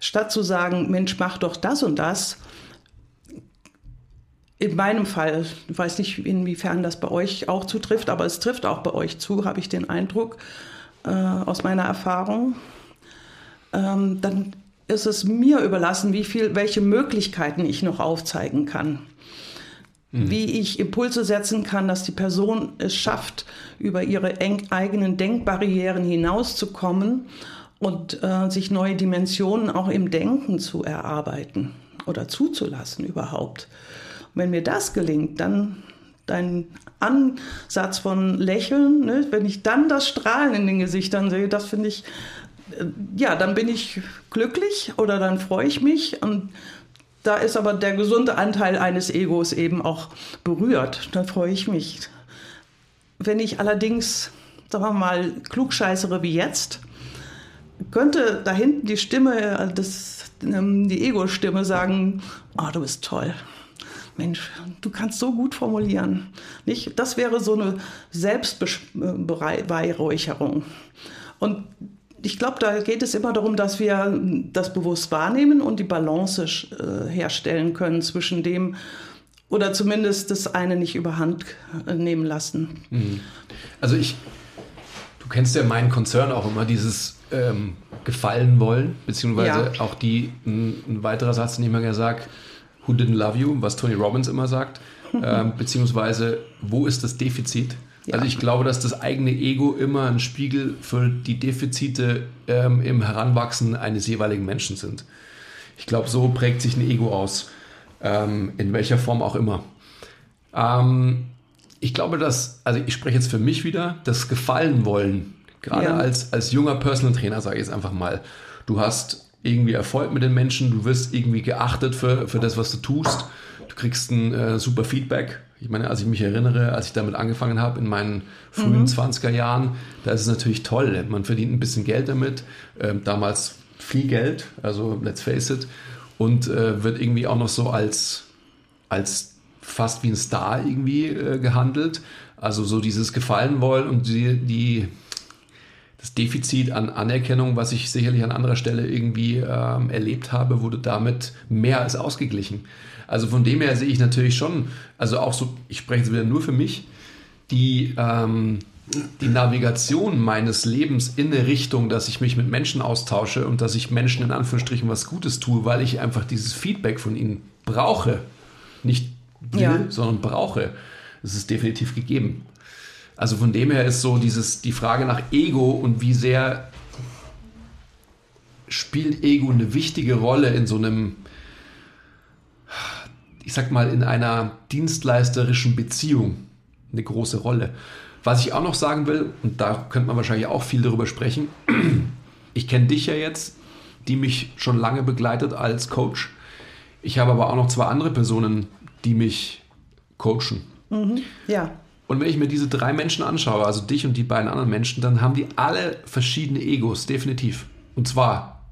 Speaker 2: statt zu sagen, Mensch, mach doch das und das, in meinem Fall, ich weiß nicht, inwiefern das bei euch auch zutrifft, aber es trifft auch bei euch zu, habe ich den Eindruck äh, aus meiner Erfahrung, ähm, dann ist es mir überlassen, wie viel, welche Möglichkeiten ich noch aufzeigen kann. Mhm. Wie ich Impulse setzen kann, dass die Person es schafft, über ihre eigenen Denkbarrieren hinauszukommen und äh, sich neue Dimensionen auch im Denken zu erarbeiten oder zuzulassen überhaupt. Und wenn mir das gelingt, dann dein Ansatz von Lächeln, ne, wenn ich dann das Strahlen in den Gesichtern sehe, das finde ich, äh, ja, dann bin ich glücklich oder dann freue ich mich und da ist aber der gesunde Anteil eines Egos eben auch berührt. Dann freue ich mich. Wenn ich allerdings, sagen wir mal, klugscheißere wie jetzt, könnte da hinten die Stimme, äh, das, ähm, die Ego-Stimme sagen, oh, du bist toll. Mensch, du kannst so gut formulieren. Nicht? Das wäre so eine Selbstbeweihräucherung. Und ich glaube, da geht es immer darum, dass wir das bewusst wahrnehmen und die Balance äh, herstellen können zwischen dem oder zumindest das eine nicht überhand äh, nehmen lassen. Mhm.
Speaker 1: Also ich, du kennst ja meinen Konzern auch immer, dieses ähm, gefallen wollen, beziehungsweise ja. auch die, ein, ein, weiterer Satz, den ich immer gesagt Who didn't love you, was Tony Robbins immer sagt, ähm, beziehungsweise wo ist das Defizit? Ja. Also ich glaube, dass das eigene Ego immer ein Spiegel für die Defizite ähm, im Heranwachsen eines jeweiligen Menschen sind. Ich glaube, so prägt sich ein Ego aus, ähm, in welcher Form auch immer. Ähm, ich glaube, dass, also ich spreche jetzt für mich wieder, das Gefallen wollen Gerade ja. als, als junger Personal Trainer, sage ich jetzt einfach mal, du hast irgendwie Erfolg mit den Menschen, du wirst irgendwie geachtet für, für das, was du tust, du kriegst ein äh, super Feedback. Ich meine, als ich mich erinnere, als ich damit angefangen habe in meinen frühen mhm. 20er Jahren, da ist es natürlich toll. Man verdient ein bisschen Geld damit, ähm, damals viel Geld, also let's face it, und äh, wird irgendwie auch noch so als, als fast wie ein Star irgendwie äh, gehandelt. Also so dieses Gefallen wollen und die, die das Defizit an Anerkennung, was ich sicherlich an anderer Stelle irgendwie ähm, erlebt habe, wurde damit mehr als ausgeglichen. Also von dem her sehe ich natürlich schon, also auch so, ich spreche jetzt wieder nur für mich, die, ähm, die Navigation meines Lebens in eine Richtung, dass ich mich mit Menschen austausche und dass ich Menschen in Anführungsstrichen was Gutes tue, weil ich einfach dieses Feedback von ihnen brauche. Nicht will, ja. sondern brauche. Das ist definitiv gegeben. Also von dem her ist so dieses, die Frage nach Ego und wie sehr spielt Ego eine wichtige Rolle in so einem, ich sag mal, in einer dienstleisterischen Beziehung eine große Rolle. Was ich auch noch sagen will, und da könnte man wahrscheinlich auch viel darüber sprechen, ich kenne dich ja jetzt, die mich schon lange begleitet als Coach. Ich habe aber auch noch zwei andere Personen, die mich coachen.
Speaker 2: Mhm, ja.
Speaker 1: Und wenn ich mir diese drei Menschen anschaue, also dich und die beiden anderen Menschen, dann haben die alle verschiedene Egos, definitiv. Und zwar,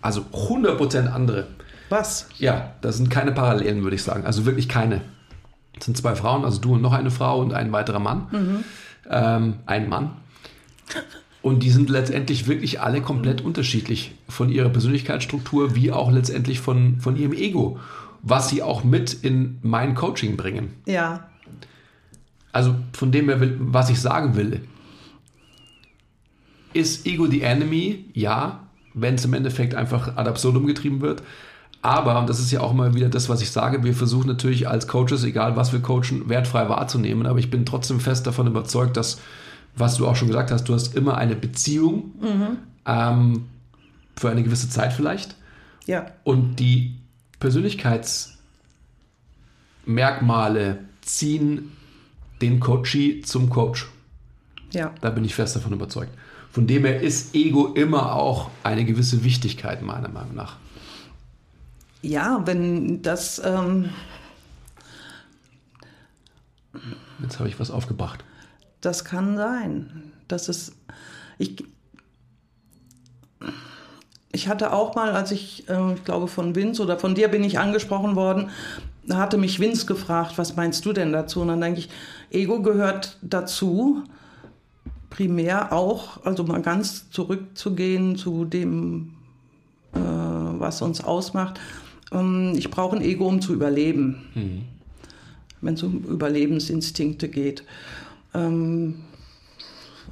Speaker 1: also 100% andere.
Speaker 2: Was?
Speaker 1: Ja, das sind keine Parallelen, würde ich sagen. Also wirklich keine. Das sind zwei Frauen, also du und noch eine Frau und ein weiterer Mann. Mhm. Ähm, ein Mann. Und die sind letztendlich wirklich alle komplett unterschiedlich von ihrer Persönlichkeitsstruktur, wie auch letztendlich von, von ihrem Ego, was sie auch mit in mein Coaching bringen.
Speaker 2: Ja.
Speaker 1: Also von dem her, will, was ich sagen will, ist Ego the enemy? Ja, wenn es im Endeffekt einfach ad absurdum getrieben wird. Aber, und das ist ja auch immer wieder das, was ich sage, wir versuchen natürlich als Coaches, egal was wir coachen, wertfrei wahrzunehmen. Aber ich bin trotzdem fest davon überzeugt, dass, was du auch schon gesagt hast, du hast immer eine Beziehung mhm. ähm, für eine gewisse Zeit vielleicht.
Speaker 2: Ja.
Speaker 1: Und die Persönlichkeitsmerkmale ziehen den Coachee zum Coach.
Speaker 2: Ja.
Speaker 1: Da bin ich fest davon überzeugt. Von dem her ist Ego immer auch eine gewisse Wichtigkeit, meiner Meinung nach.
Speaker 2: Ja, wenn das. Ähm
Speaker 1: Jetzt habe ich was aufgebracht.
Speaker 2: Das kann sein. Das ist. Ich, ich hatte auch mal, als ich, äh, ich glaube, von Vince oder von dir bin ich angesprochen worden, hatte mich Vince gefragt, was meinst du denn dazu? Und dann denke ich, Ego gehört dazu, primär auch, also mal ganz zurückzugehen zu dem, äh, was uns ausmacht. Ähm, ich brauche ein Ego, um zu überleben, mhm. wenn es um Überlebensinstinkte geht. Ähm,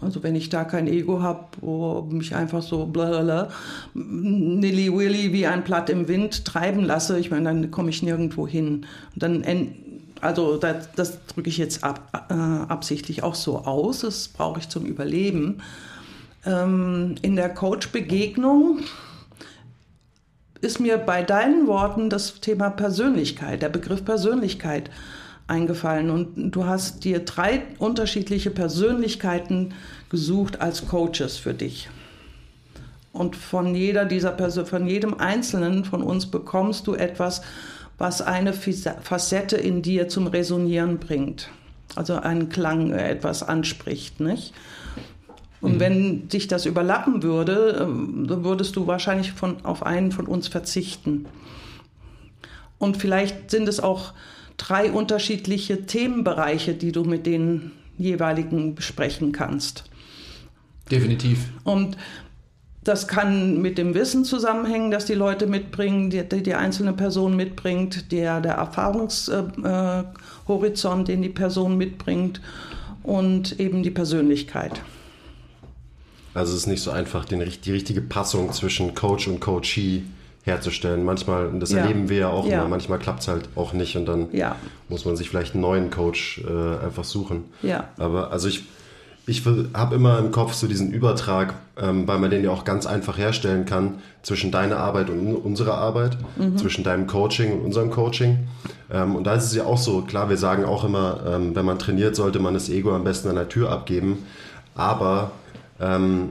Speaker 2: Also wenn ich da kein Ego habe, wo mich einfach so blablabla, nilly willy wie ein Blatt im Wind treiben lasse, ich meine, dann komme ich nirgendwo hin. Und dann also das, das drücke ich jetzt ab, äh, absichtlich auch so aus, das brauche ich zum Überleben. Ähm, in der Coach-Begegnung ist mir bei deinen Worten das Thema Persönlichkeit, der Begriff Persönlichkeit eingefallen. Und du hast dir drei unterschiedliche Persönlichkeiten gesucht als Coaches für dich. Und von jeder dieser Person, von jedem Einzelnen von uns bekommst du etwas, was eine Facette in dir zum Resonieren bringt. Also einen Klang, äh, etwas anspricht, nicht? Und mhm. wenn sich das überlappen würde, ähm, würdest du wahrscheinlich von, auf einen von uns verzichten. Und vielleicht sind es auch drei unterschiedliche Themenbereiche, die du mit den jeweiligen besprechen kannst.
Speaker 1: Definitiv.
Speaker 2: Und das kann mit dem Wissen zusammenhängen, das die Leute mitbringen, die, die einzelne Person mitbringt, der, der Erfahrungshorizont, äh, den die Person mitbringt und eben die Persönlichkeit.
Speaker 3: Also es ist nicht so einfach, den, die richtige Passung zwischen Coach und Coachee herzustellen. Manchmal, und das ja. erleben wir ja auch ja. immer, manchmal klappt es halt auch nicht und dann ja. muss man sich vielleicht einen neuen Coach äh, einfach suchen.
Speaker 2: Ja.
Speaker 3: Aber also ich, ich habe immer im Kopf so diesen Übertrag, ähm, weil man den ja auch ganz einfach herstellen kann zwischen deiner Arbeit und unserer Arbeit, mhm. zwischen deinem Coaching und unserem Coaching. Ähm, und da ist es ja auch so, klar, wir sagen auch immer, ähm, wenn man trainiert, sollte man das Ego am besten an der Tür abgeben. Aber ähm,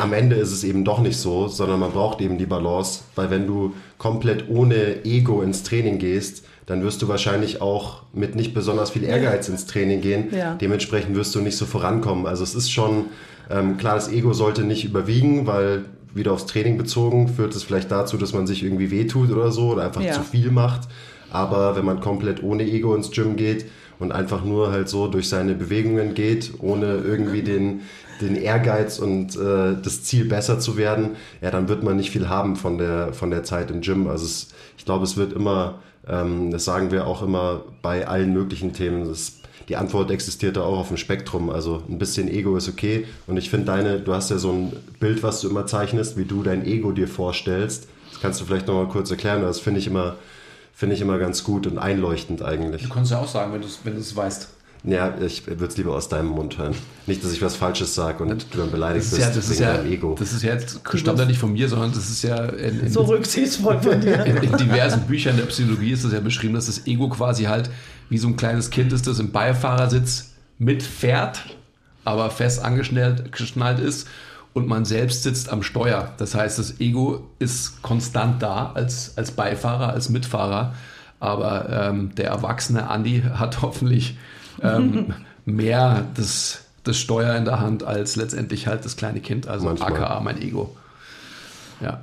Speaker 3: am Ende ist es eben doch nicht so, sondern man braucht eben die Balance, weil wenn du komplett ohne Ego ins Training gehst, dann wirst du wahrscheinlich auch mit nicht besonders viel Ehrgeiz ins Training gehen. Ja. Dementsprechend wirst du nicht so vorankommen. Also es ist schon ähm, klar, das Ego sollte nicht überwiegen, weil wieder aufs Training bezogen führt es vielleicht dazu, dass man sich irgendwie wehtut oder so oder einfach ja. zu viel macht. Aber wenn man komplett ohne Ego ins Gym geht und einfach nur halt so durch seine Bewegungen geht, ohne irgendwie den, den Ehrgeiz und äh, das Ziel besser zu werden, ja, dann wird man nicht viel haben von der, von der Zeit im Gym. Also es, ich glaube, es wird immer, ähm, das sagen wir auch immer bei allen möglichen Themen, das, die Antwort existiert da auch auf dem Spektrum. Also ein bisschen Ego ist okay. Und ich finde deine, du hast ja so ein Bild, was du immer zeichnest, wie du dein Ego dir vorstellst. Das kannst du vielleicht nochmal kurz erklären. Das finde ich immer, finde ich immer ganz gut und einleuchtend eigentlich.
Speaker 1: Du kannst ja auch sagen, wenn du es wenn weißt.
Speaker 3: Ja, ich würde es lieber aus deinem Mund hören. Nicht, dass ich was Falsches sage und du dann beleidigt
Speaker 1: bist
Speaker 3: ja,
Speaker 1: das ist ja, Ego. Das ist ja jetzt, stammt ja nicht von mir, sondern das ist ja in,
Speaker 2: in, so rücksichtsvoll von dir.
Speaker 1: In, in, diversen Büchern der Psychologie ist das ja beschrieben, dass das Ego quasi halt wie so ein kleines Kind ist, das im Beifahrersitz mitfährt, aber fest angeschnallt ist und man selbst sitzt am Steuer. Das heißt, das Ego ist konstant da als, als Beifahrer, als Mitfahrer. Aber ähm, der erwachsene Andi hat hoffentlich ähm, mehr das, das Steuer in der Hand als letztendlich halt das kleine Kind, also Manchmal. aka mein Ego. Ja.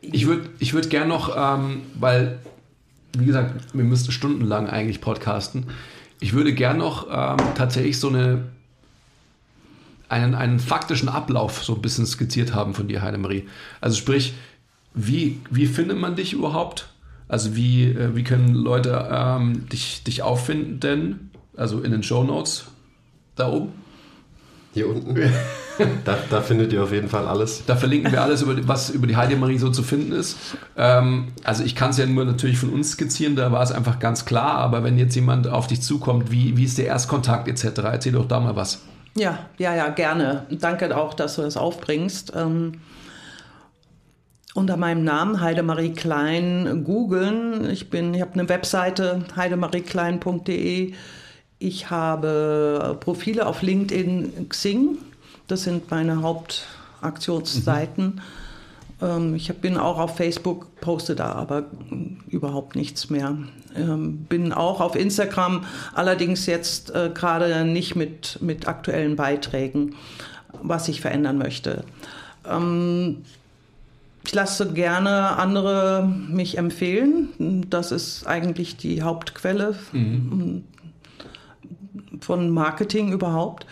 Speaker 1: Ich würde ich würd gern noch, ähm, weil, wie gesagt, wir müssten stundenlang eigentlich podcasten. Ich würde gern noch ähm, tatsächlich so eine, einen, einen faktischen Ablauf so ein bisschen skizziert haben von dir, Heidemarie. Also sprich, wie, wie findet man dich überhaupt? Also wie, äh, wie können Leute ähm, dich, dich auffinden? Also in den Show Notes da oben.
Speaker 3: Hier unten. da, da, findet ihr auf jeden Fall alles.
Speaker 1: Da verlinken wir alles, über, was über die Heidemarie so zu finden ist. Ähm, also ich kann es ja nur natürlich von uns skizzieren, da war es einfach ganz klar, aber wenn jetzt jemand auf dich zukommt, wie, wie ist der Erstkontakt etc., erzähl doch da mal was.
Speaker 2: Ja, ja, ja, gerne. Danke auch, dass du das aufbringst. Ähm, unter meinem Namen Heidemarie Klein googeln. Ich ich habe eine Webseite heidemarieklein.de ich habe Profile auf LinkedIn, Xing. Das sind meine Hauptaktionsseiten. Mhm. ich bin auch auf Facebook, poste da aber überhaupt nichts mehr. Ähm, bin auch auf Instagram, allerdings jetzt äh, gerade nicht mit, mit aktuellen Beiträgen, was ich verändern möchte. Ähm, ich lasse gerne andere mich empfehlen. Das ist eigentlich die Hauptquelle. Mhm von Marketing überhaupt.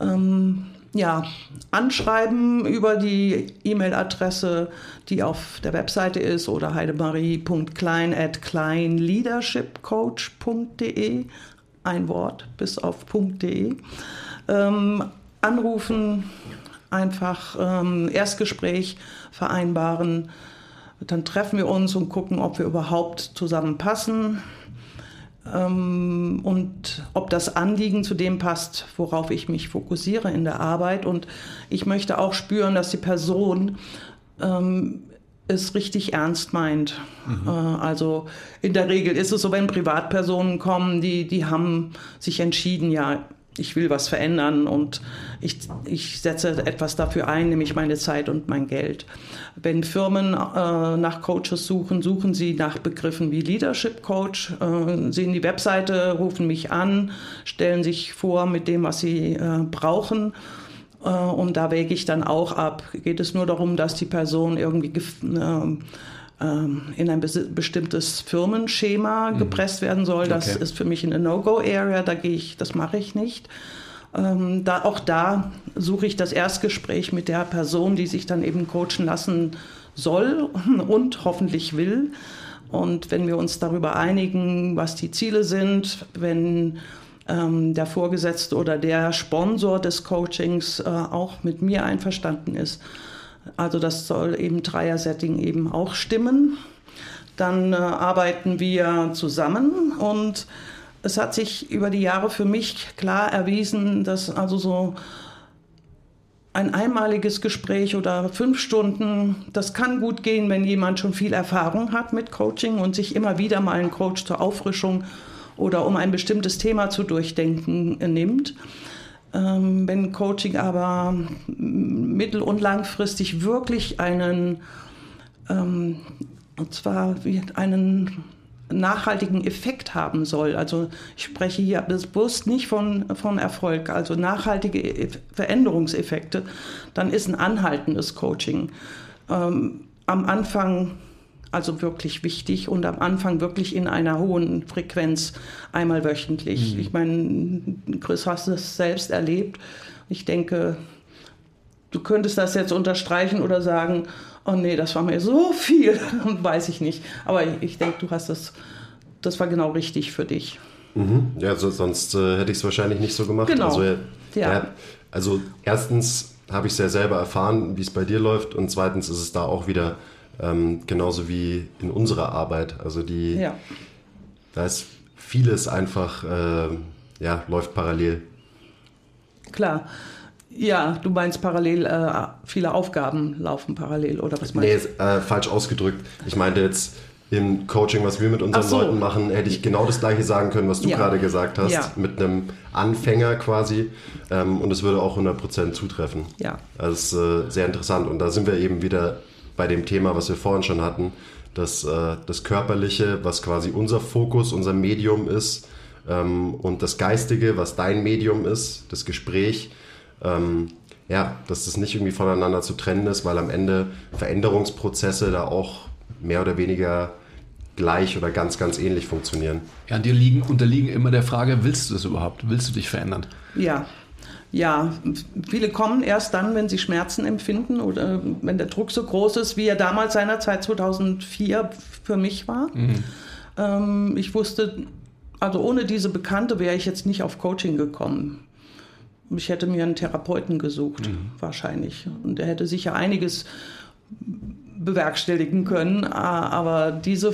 Speaker 2: Ähm, ja, anschreiben über die E-Mail-Adresse, die auf der Webseite ist oder heidemarie.klein at kleinleadershipcoach.de. Ein Wort bis auf .de. Ähm, anrufen, einfach ähm, Erstgespräch vereinbaren. Dann treffen wir uns und gucken, ob wir überhaupt zusammenpassen und ob das Anliegen zu dem passt, worauf ich mich fokussiere in der Arbeit. Und ich möchte auch spüren, dass die Person ähm, es richtig ernst meint. Mhm. Äh, also in der Regel ist es so, wenn Privatpersonen kommen, die, die haben sich entschieden, ja, ich will was verändern und ich, ich setze etwas dafür ein, nämlich meine Zeit und mein Geld. Wenn Firmen äh, nach Coaches suchen, suchen sie nach Begriffen wie Leadership Coach, äh, sehen die Webseite, rufen mich an, stellen sich vor mit dem, was sie äh, brauchen. Äh, und da wäge ich dann auch ab. Geht es nur darum, dass die Person irgendwie ähm, in ein bestimmtes Firmenschema mhm. gepresst werden soll. Das okay. ist für mich eine No-Go-Area, da gehe ich, das mache ich nicht. Ähm, da, auch da suche ich das Erstgespräch mit der Person, die sich dann eben coachen lassen soll und hoffentlich will. Und wenn wir uns darüber einigen, was die Ziele sind, wenn ähm, der Vorgesetzte oder der Sponsor des Coachings äh, auch mit mir einverstanden ist, also das soll eben Dreier-Setting eben auch stimmen. Dann äh, arbeiten wir zusammen und es hat sich über die Jahre für mich klar erwiesen, dass also so ein einmaliges Gespräch oder fünf Stunden, das kann gut gehen, wenn jemand schon viel Erfahrung hat mit Coaching und sich immer wieder mal einen Coach zur Auffrischung oder um ein bestimmtes Thema zu durchdenken äh, nimmt. Ähm, wenn Coaching aber mittel- und langfristig wirklich einen, ähm, und zwar einen nachhaltigen Effekt haben soll. Also ich spreche hier bewusst nicht von, von Erfolg, also nachhaltige e-, Veränderungseffekte, dann ist ein anhaltendes Coaching ähm, am Anfang also wirklich wichtig und am Anfang wirklich in einer hohen Frequenz einmal wöchentlich. Mhm. Ich meine, Chris, hast es selbst erlebt. Ich denke, du könntest das jetzt unterstreichen oder sagen, oh nee, das war mir so viel, weiß ich nicht. Aber ich denke, du hast das, das war genau richtig für dich.
Speaker 3: Mhm. Ja, so, sonst äh, hätte ich es wahrscheinlich nicht so gemacht.
Speaker 2: Genau.
Speaker 3: Also,
Speaker 2: ja.
Speaker 3: ja also erstens habe ich es ja selber erfahren, wie es bei dir läuft und zweitens ist es da auch wieder ähm, genauso wie in unserer Arbeit. Also die, ja. da ist vieles einfach, äh, ja, läuft parallel.
Speaker 2: Klar. Ja, du meinst parallel, äh, viele Aufgaben laufen parallel, oder was meinst
Speaker 3: du? Nee, äh, falsch ausgedrückt. Ich meinte jetzt im Coaching, was wir mit unseren so. Leuten machen, hätte ich genau das gleiche sagen können, was du ja. gerade gesagt hast, ja. mit einem Anfänger quasi. Ähm, und es würde auch 100% zutreffen.
Speaker 2: Ja.
Speaker 3: Das ist äh, sehr interessant. Und da sind wir eben wieder bei dem Thema, was wir vorhin schon hatten, das, äh, das Körperliche, was quasi unser Fokus, unser Medium ist, ähm, und das Geistige, was dein Medium ist, das Gespräch. Ähm, ja, dass das nicht irgendwie voneinander zu trennen ist, weil am Ende Veränderungsprozesse da auch mehr oder weniger gleich oder ganz, ganz ähnlich funktionieren.
Speaker 1: Ja, dir liegen, unterliegen immer der Frage, willst du das überhaupt? Willst du dich verändern?
Speaker 2: Ja, ja, viele kommen erst dann, wenn sie Schmerzen empfinden oder wenn der Druck so groß ist, wie er damals seinerzeit 2004 für mich war. Mhm. Ähm, ich wusste, also ohne diese Bekannte wäre ich jetzt nicht auf Coaching gekommen. Ich hätte mir einen Therapeuten gesucht, mhm. wahrscheinlich. Und er hätte sicher einiges bewerkstelligen können. Aber diese,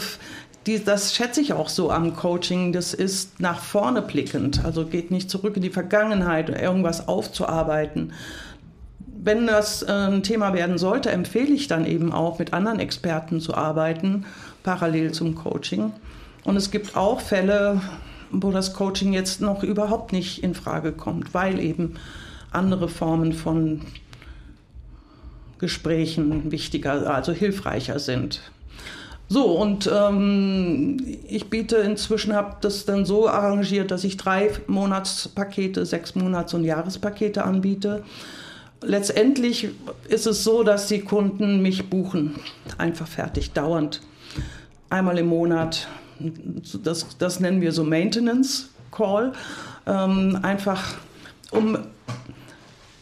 Speaker 2: die, das schätze ich auch so am Coaching, das ist nach vorne blickend, also geht nicht zurück in die Vergangenheit, irgendwas aufzuarbeiten. Wenn das äh, ein Thema werden sollte, empfehle ich dann eben auch, mit anderen Experten zu arbeiten, parallel zum Coaching. Und es gibt auch Fälle, wo das Coaching jetzt noch überhaupt nicht in Frage kommt, weil eben andere Formen von Gesprächen wichtiger, also hilfreicher sind. So, und ähm, ich biete inzwischen, habe das dann so arrangiert, dass ich drei Monatspakete, sechs Monats- und Jahrespakete anbiete. Letztendlich ist es so, dass die Kunden mich buchen, einfach fertig, dauernd. Einmal im Monat, das, das nennen wir so Maintenance Call, ähm, einfach um,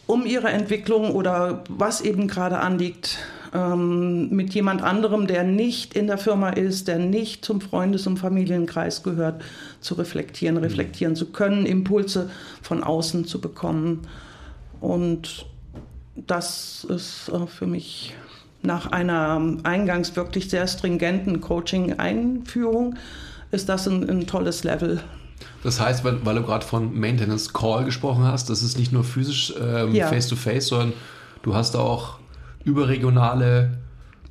Speaker 2: um ihre Entwicklung oder was eben gerade anliegt, ähm, mit jemand anderem, der nicht in der Firma ist, der nicht zum Freundes- und Familienkreis gehört, zu reflektieren, mhm. reflektieren zu können, Impulse von außen zu bekommen. Und das ist äh, für mich nach einer eingangs wirklich sehr stringenten Coaching-Einführung ist das ein, ein, tolles Level.
Speaker 1: Das heißt, weil, weil du gerade von Maintenance Call gesprochen hast, das ist nicht nur physisch ähm, ja. face-to-face, sondern du hast auch überregionale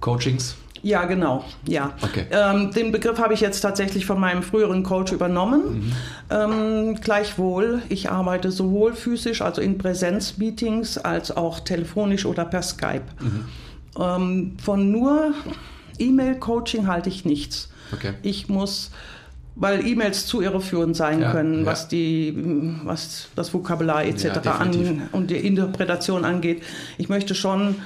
Speaker 1: Coachings.
Speaker 2: Ja, genau. Ja. Okay. Ähm, den Begriff habe ich jetzt tatsächlich von meinem früheren Coach übernommen. Mhm. Ähm, gleichwohl, ich arbeite sowohl physisch, also in Präsenzmeetings, als auch telefonisch oder per Skype. Mhm. Ähm, von nur E-Mail-Coaching halte ich nichts. Okay. Ich muss weil E-Mails zu irreführend sein ja, können, ja. was die, was das Vokabular etc. Ja, an, und die Interpretation angeht. Ich möchte schon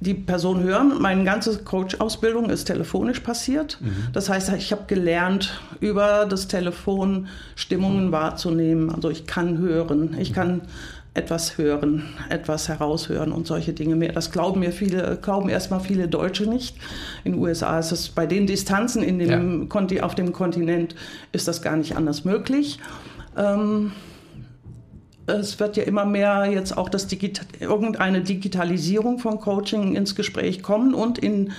Speaker 2: die Person hören. Meine ganze Coach-Ausbildung ist telefonisch passiert. Mhm. Das heißt, ich habe gelernt, über das Telefon Stimmungen wahrzunehmen. Also ich kann hören, ich kann etwas hören, etwas heraushören und solche Dinge mehr. Das glauben mir viele, glauben erstmal viele Deutsche nicht. In den USA ist es bei den Distanzen in dem ja. auf dem Kontinent ist das gar nicht anders möglich. Ähm, es wird ja immer mehr jetzt auch das Digita irgendeine Digitalisierung von Coaching ins Gespräch kommen und in,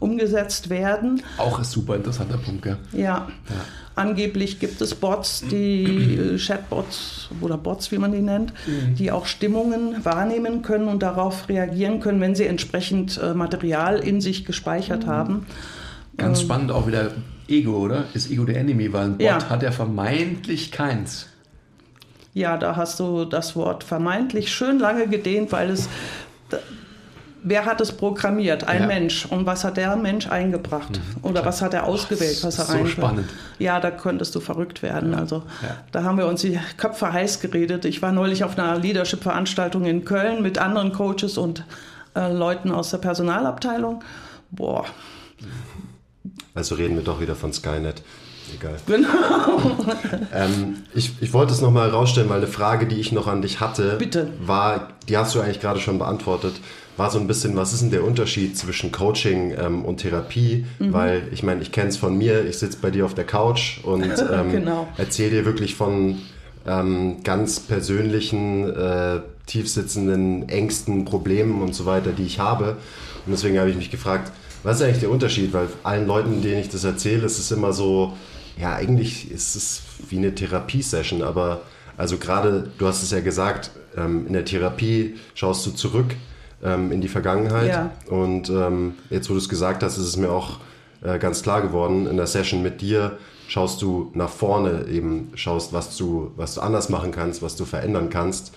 Speaker 2: umgesetzt werden.
Speaker 1: Auch ein super interessanter Punkt,
Speaker 2: gell? Ja. ja. Angeblich gibt es Bots, die äh, Chatbots oder Bots, wie man die nennt, mhm. die auch Stimmungen wahrnehmen können und darauf reagieren können, wenn sie entsprechend äh, Material in sich gespeichert mhm. haben.
Speaker 1: Ganz ähm, spannend auch wieder Ego, oder? Ist Ego der Enemy, weil ein Bot ja. hat ja vermeintlich keins.
Speaker 2: Ja, da hast du das Wort vermeintlich schön lange gedehnt, weil es. Wer hat es programmiert? Ein ja. Mensch. Und was hat der Mensch eingebracht? Mhm. Oder was hat er ausgewählt, was er?
Speaker 1: So spannend.
Speaker 2: Ja, da könntest du verrückt werden. Also ja. da haben wir uns die Köpfe heiß geredet. Ich war neulich auf einer Leadership-Veranstaltung in Köln mit anderen Coaches und äh, Leuten aus der Personalabteilung. Boah.
Speaker 3: Also reden wir doch wieder von Skynet. Egal.
Speaker 2: Genau.
Speaker 3: ähm, ich, ich wollte es nochmal herausstellen, weil eine Frage, die ich noch an dich hatte,
Speaker 2: Bitte.
Speaker 3: war, die hast du eigentlich gerade schon beantwortet, war so ein bisschen, was ist denn der Unterschied zwischen Coaching ähm, und Therapie? Mhm. Weil ich meine, ich kenne es von mir, ich sitze bei dir auf der Couch und ähm, genau. erzähle dir wirklich von ähm, ganz persönlichen, äh, tiefsitzenden Ängsten, Problemen und so weiter, die ich habe. Und deswegen habe ich mich gefragt, was ist eigentlich der Unterschied? Weil allen Leuten, denen ich das erzähle, ist es immer so, ja, eigentlich ist es wie eine Therapiesession, aber also gerade, du hast es ja gesagt, ähm, in der Therapie schaust du zurück ähm, in die Vergangenheit. Ja. Und ähm, jetzt, wo du es gesagt hast, ist es mir auch äh, ganz klar geworden, in der Session mit dir schaust du nach vorne eben, schaust, was du, was du anders machen kannst, was du verändern kannst.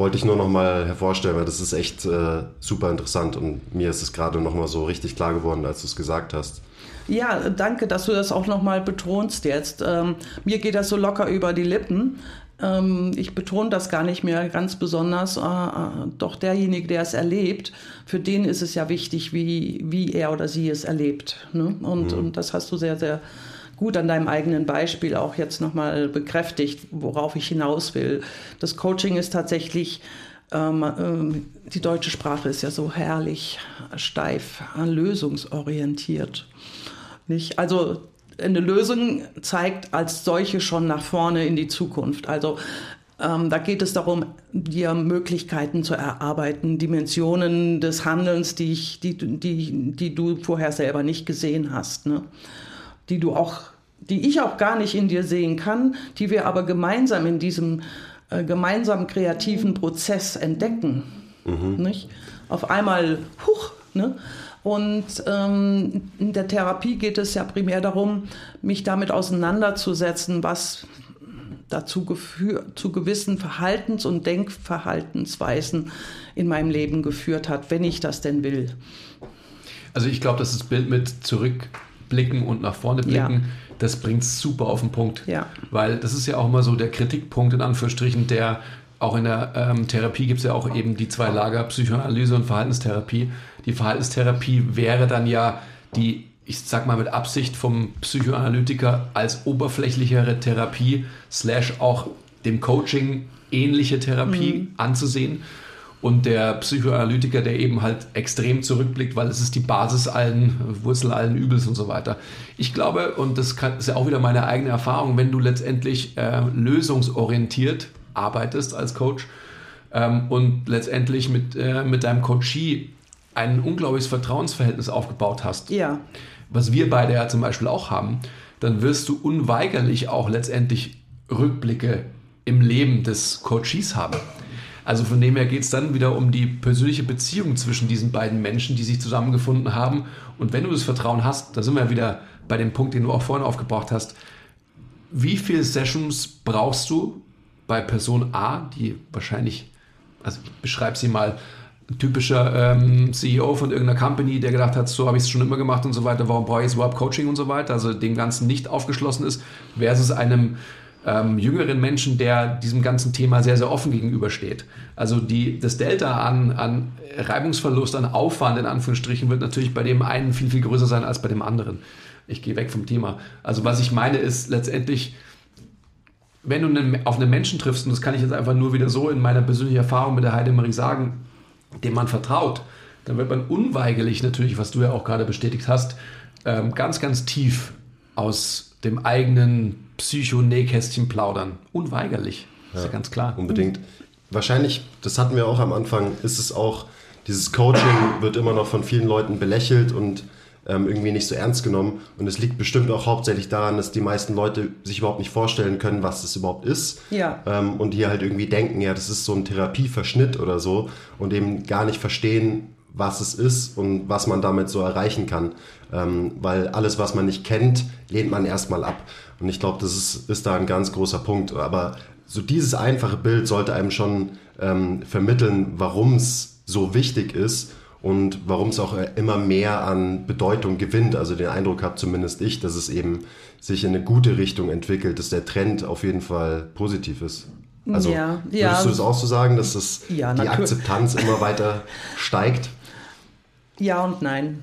Speaker 3: Wollte ich nur noch mal hervorstellen, weil das ist echt äh, super interessant und mir ist es gerade noch mal so richtig klar geworden, als du es gesagt hast.
Speaker 2: Ja, danke, dass du das auch noch mal betonst jetzt. Ähm, mir geht das so locker über die Lippen. Ähm, ich betone das gar nicht mehr ganz besonders. Äh, äh, doch derjenige, der es erlebt, für den ist es ja wichtig, wie, wie er oder sie es erlebt. Ne? Und, mhm. und das hast du sehr, sehr gut an deinem eigenen Beispiel auch jetzt nochmal bekräftigt, worauf ich hinaus will. Das Coaching ist tatsächlich, ähm, ähm, die deutsche Sprache ist ja so herrlich steif, lösungsorientiert. Nicht? Also eine Lösung zeigt als solche schon nach vorne in die Zukunft. Also ähm, da geht es darum, dir Möglichkeiten zu erarbeiten, Dimensionen des Handelns, die, ich, die, die, die du vorher selber nicht gesehen hast. Ne? die du auch, die ich auch gar nicht in dir sehen kann, die wir aber gemeinsam in diesem äh, gemeinsamen kreativen Prozess entdecken. Mhm. Nicht? Auf einmal, huch, ne? Und ähm, in der Therapie geht es ja primär darum, mich damit auseinanderzusetzen, was dazu geführt, zu gewissen Verhaltens- und Denkverhaltensweisen in meinem Leben geführt hat, wenn ich das denn will.
Speaker 1: Also ich glaube, dass das Bild mit zurück blicken und nach vorne blicken, ja. das bringt es super auf den Punkt.
Speaker 2: Ja.
Speaker 1: Weil das ist ja auch immer so der Kritikpunkt in Anführungsstrichen, der auch in der ähm, Therapie gibt es ja auch eben die zwei Lager, Psychoanalyse und Verhaltenstherapie. Die Verhaltenstherapie wäre dann ja die, ich sag mal mit Absicht vom Psychoanalytiker als oberflächlichere Therapie, slash auch dem Coaching ähnliche Therapie mhm. anzusehen und der Psychoanalytiker, der eben halt extrem zurückblickt, weil es ist die Basis allen, Wurzel allen Übels und so weiter. Ich glaube, und das kann, ist ja auch wieder meine eigene Erfahrung, wenn du letztendlich äh, lösungsorientiert arbeitest als Coach ähm, und letztendlich mit, äh, mit deinem Coachee ein unglaubliches Vertrauensverhältnis aufgebaut hast.
Speaker 2: Ja.
Speaker 1: Was wir beide ja zum Beispiel auch haben, dann wirst du unweigerlich auch letztendlich Rückblicke im Leben des Coaches haben. Also von dem her geht es dann wieder um die persönliche Beziehung zwischen diesen beiden Menschen, die sich zusammengefunden haben. Und wenn du das Vertrauen hast, da sind wir wieder bei dem Punkt, den du auch vorhin aufgebracht hast, wie viele Sessions brauchst du bei Person A, die wahrscheinlich, also ich beschreibe sie mal, typischer ähm, CEO von irgendeiner Company, der gedacht hat, so habe ich es schon immer gemacht und so weiter, warum brauche ich jetzt überhaupt Coaching und so weiter, also dem Ganzen nicht aufgeschlossen ist, versus einem ähm, jüngeren Menschen, der diesem ganzen Thema sehr, sehr offen gegenübersteht. Also die, das Delta an, an Reibungsverlust, an Aufwand in Anführungsstrichen wird natürlich bei dem einen viel, viel größer sein als bei dem anderen. Ich gehe weg vom Thema. Also was ich meine ist letztendlich, wenn du auf einen Menschen triffst, und das kann ich jetzt einfach nur wieder so in meiner persönlichen Erfahrung mit der Heidemarie sagen, dem man vertraut, dann wird man unweigerlich natürlich, was du ja auch gerade bestätigt hast, ähm, ganz, ganz tief aus dem eigenen Psycho-Nähkästchen plaudern. Unweigerlich. Ja, ist ja ganz klar.
Speaker 3: Unbedingt. Wahrscheinlich, das hatten wir auch am Anfang, ist es auch, dieses Coaching wird immer noch von vielen Leuten belächelt und ähm, irgendwie nicht so ernst genommen. Und es liegt bestimmt auch hauptsächlich daran, dass die meisten Leute sich überhaupt nicht vorstellen können, was das überhaupt ist.
Speaker 2: Ja.
Speaker 3: Ähm, und hier halt irgendwie denken, ja, das ist so ein Therapieverschnitt oder so und eben gar nicht verstehen, was es ist und was man damit so erreichen kann. Ähm, weil alles, was man nicht kennt, lehnt man erstmal ab. Und ich glaube, das ist, ist da ein ganz großer Punkt. Aber so dieses einfache Bild sollte einem schon ähm, vermitteln, warum es so wichtig ist und warum es auch immer mehr an Bedeutung gewinnt. Also den Eindruck habe zumindest ich, dass es eben sich in eine gute Richtung entwickelt, dass der Trend auf jeden Fall positiv ist. Also
Speaker 2: Ja,
Speaker 3: würdest
Speaker 2: ja.
Speaker 3: du das auch so sagen, dass das,
Speaker 2: Ja,
Speaker 3: die. Akzeptanz immer weiter steigt?
Speaker 2: Ja und nein.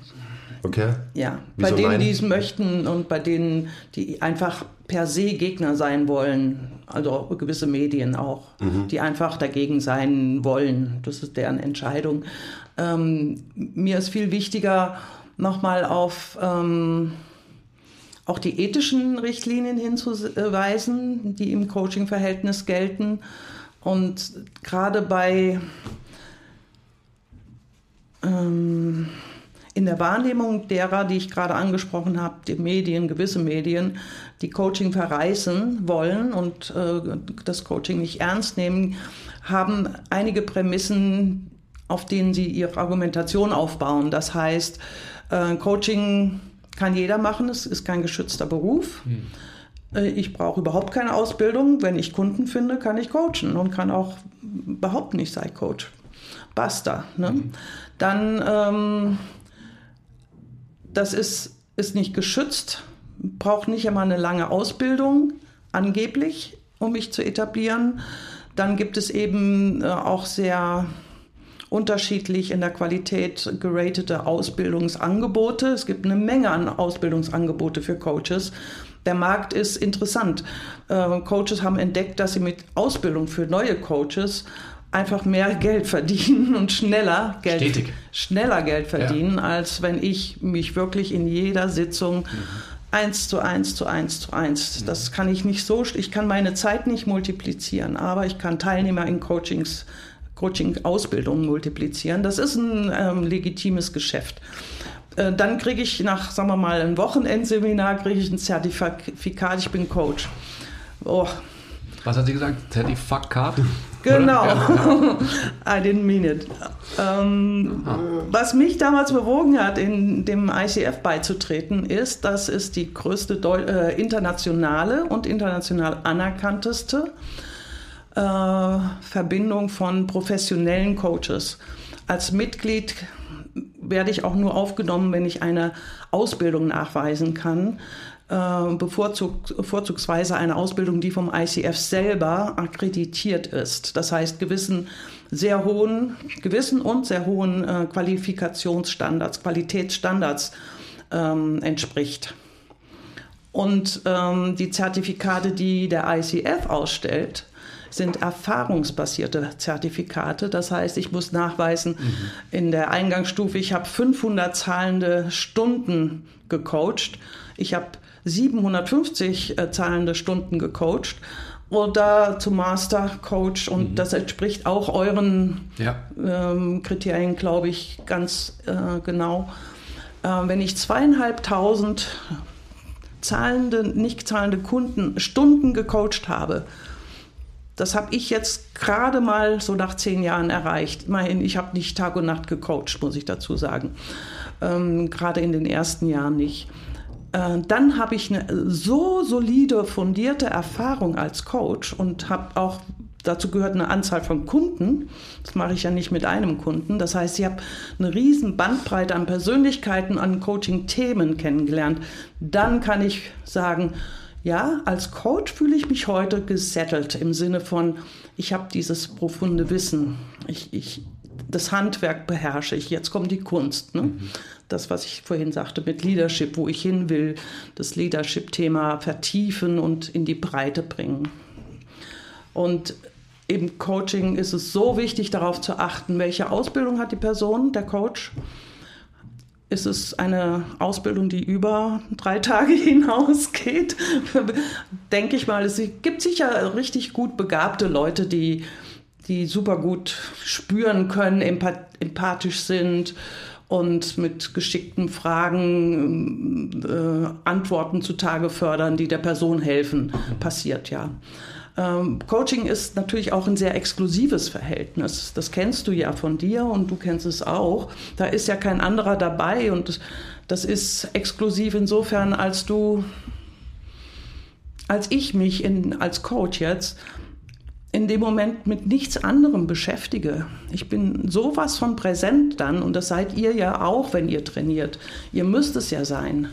Speaker 3: Okay.
Speaker 2: Ja,
Speaker 3: Wieso
Speaker 2: bei denen,
Speaker 3: nein?
Speaker 2: die es möchten und bei denen, die einfach per se Gegner sein wollen, also gewisse Medien auch,
Speaker 3: Mhm.
Speaker 2: die einfach dagegen sein wollen. Das ist deren Entscheidung. Ähm, mir ist viel wichtiger, nochmal auf ähm, auch die ethischen Richtlinien hinzuweisen, die im Coaching-Verhältnis gelten. Und gerade bei ähm, in der Wahrnehmung derer, die ich gerade angesprochen habe, die Medien, gewisse Medien, die Coaching verreißen wollen und äh, das Coaching nicht ernst nehmen, haben einige Prämissen, auf denen sie ihre Argumentation aufbauen. Das heißt, äh, Coaching kann jeder machen, es ist kein geschützter Beruf. Äh, Ich brauche überhaupt keine Ausbildung. Wenn ich Kunden finde, kann ich coachen und kann auch behaupten, ich sei Coach. Basta. Ne? Dann, ähm, das ist, ist nicht geschützt, braucht nicht immer eine lange Ausbildung, angeblich, um mich zu etablieren. Dann gibt es eben äh, auch sehr unterschiedlich in der Qualität geratete Ausbildungsangebote. Es gibt eine Menge an Ausbildungsangebote für Coaches. Der Markt ist interessant. Äh, Coaches haben entdeckt, dass sie mit Ausbildung für neue Coaches einfach mehr Geld verdienen und schneller Geld,
Speaker 1: Stetig.
Speaker 2: schneller Geld verdienen, als wenn ich mich wirklich in jeder Sitzung eins zu eins zu eins zu eins. Das kann ich nicht so, ich kann meine Zeit nicht multiplizieren, aber ich kann Teilnehmer in Coachings, Coaching-Ausbildungen multiplizieren. Das ist ein ähm, legitimes Geschäft. Äh, Dann kriege ich nach, sagen wir mal, einem Wochenendseminar, kriege ich ein Zertifikat, ich bin Coach. Oh,
Speaker 1: Was hat sie gesagt? Zertifikat?
Speaker 2: Genau. I didn't mean it. Ähm, was mich damals bewogen hat, in dem ICF beizutreten, ist, dass es die größte Deu äh, internationale und international anerkannteste äh, Verbindung von professionellen Coaches. Als Mitglied werde ich auch nur aufgenommen, wenn ich eine Ausbildung nachweisen kann. Äh, vorzugsweise eine Ausbildung, die vom ICF selber akkreditiert ist. Das heißt, gewissen sehr hohen, gewissen und sehr hohen äh, Qualifikationsstandards, Qualitätsstandards ähm, entspricht. Und ähm, die Zertifikate, die der ICF ausstellt, sind erfahrungsbasierte Zertifikate. Das heißt, ich muss nachweisen in der Eingangsstufe, ich habe 500 zahlende Stunden gecoacht. Ich habe 750 äh, zahlende Stunden gecoacht. oder zum Master Coach und mhm. das entspricht auch euren
Speaker 1: ja.
Speaker 2: ähm, Kriterien, glaube ich, ganz äh, genau. Äh, wenn ich zweieinhalbtausend zahlende, nicht zahlende Kunden Stunden gecoacht habe, das habe ich jetzt gerade mal so nach zehn Jahren erreicht. Immerhin, ich habe nicht Tag und Nacht gecoacht, muss ich dazu sagen. Ähm, gerade in den ersten Jahren nicht. Äh, dann habe ich eine so solide, fundierte Erfahrung als Coach und habe auch dazu gehört eine Anzahl von Kunden. Das mache ich ja nicht mit einem Kunden. Das heißt, ich habe eine riesen Bandbreite an Persönlichkeiten, an Coaching-Themen kennengelernt. Dann kann ich sagen, ja, als Coach fühle ich mich heute gesettelt im Sinne von, ich habe dieses profunde Wissen. Ich, ich, das Handwerk beherrsche ich. Jetzt kommt die Kunst. Ne? Mhm. Das, was ich vorhin sagte mit Leadership, wo ich hin will, das Leadership-Thema vertiefen und in die Breite bringen. Und im Coaching ist es so wichtig, darauf zu achten, welche Ausbildung hat die Person, der Coach. Ist es eine Ausbildung, die über drei Tage hinausgeht? Denke ich mal, es gibt sicher richtig gut begabte Leute, die, die super gut spüren können, empathisch sind und mit geschickten Fragen äh, Antworten zutage fördern, die der Person helfen. Passiert ja. Ähm, Coaching ist natürlich auch ein sehr exklusives Verhältnis. Das kennst du ja von dir und du kennst es auch. Da ist ja kein anderer dabei und das ist exklusiv insofern, als du, als ich mich in, als Coach jetzt in dem Moment mit nichts anderem beschäftige. Ich bin sowas von präsent dann und das seid ihr ja auch, wenn ihr trainiert. Ihr müsst es ja sein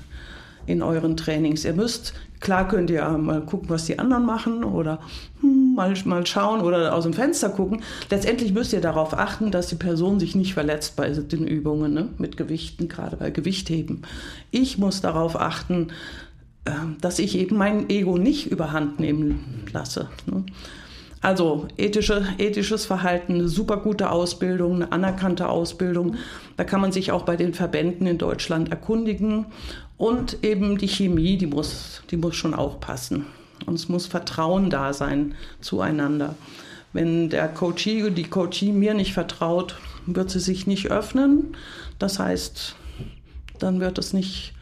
Speaker 2: in euren Trainings. Ihr müsst, klar könnt ihr mal gucken, was die anderen machen oder hm, mal, mal schauen oder aus dem Fenster gucken. Letztendlich müsst ihr darauf achten, dass die Person sich nicht verletzt bei den Übungen ne? mit Gewichten, gerade bei Gewichtheben. Ich muss darauf achten, ähm, dass ich eben mein Ego nicht überhand nehmen lasse. Ne? Also ethische, ethisches Verhalten, eine super gute Ausbildung, eine anerkannte Ausbildung. Da kann man sich auch bei den Verbänden in Deutschland erkundigen. Und eben die Chemie, die muss, die muss schon auch passen. Und es muss Vertrauen da sein zueinander. Wenn der Coachee, die Coachee mir nicht vertraut, wird sie sich nicht öffnen. Das heißt, dann wird es nicht,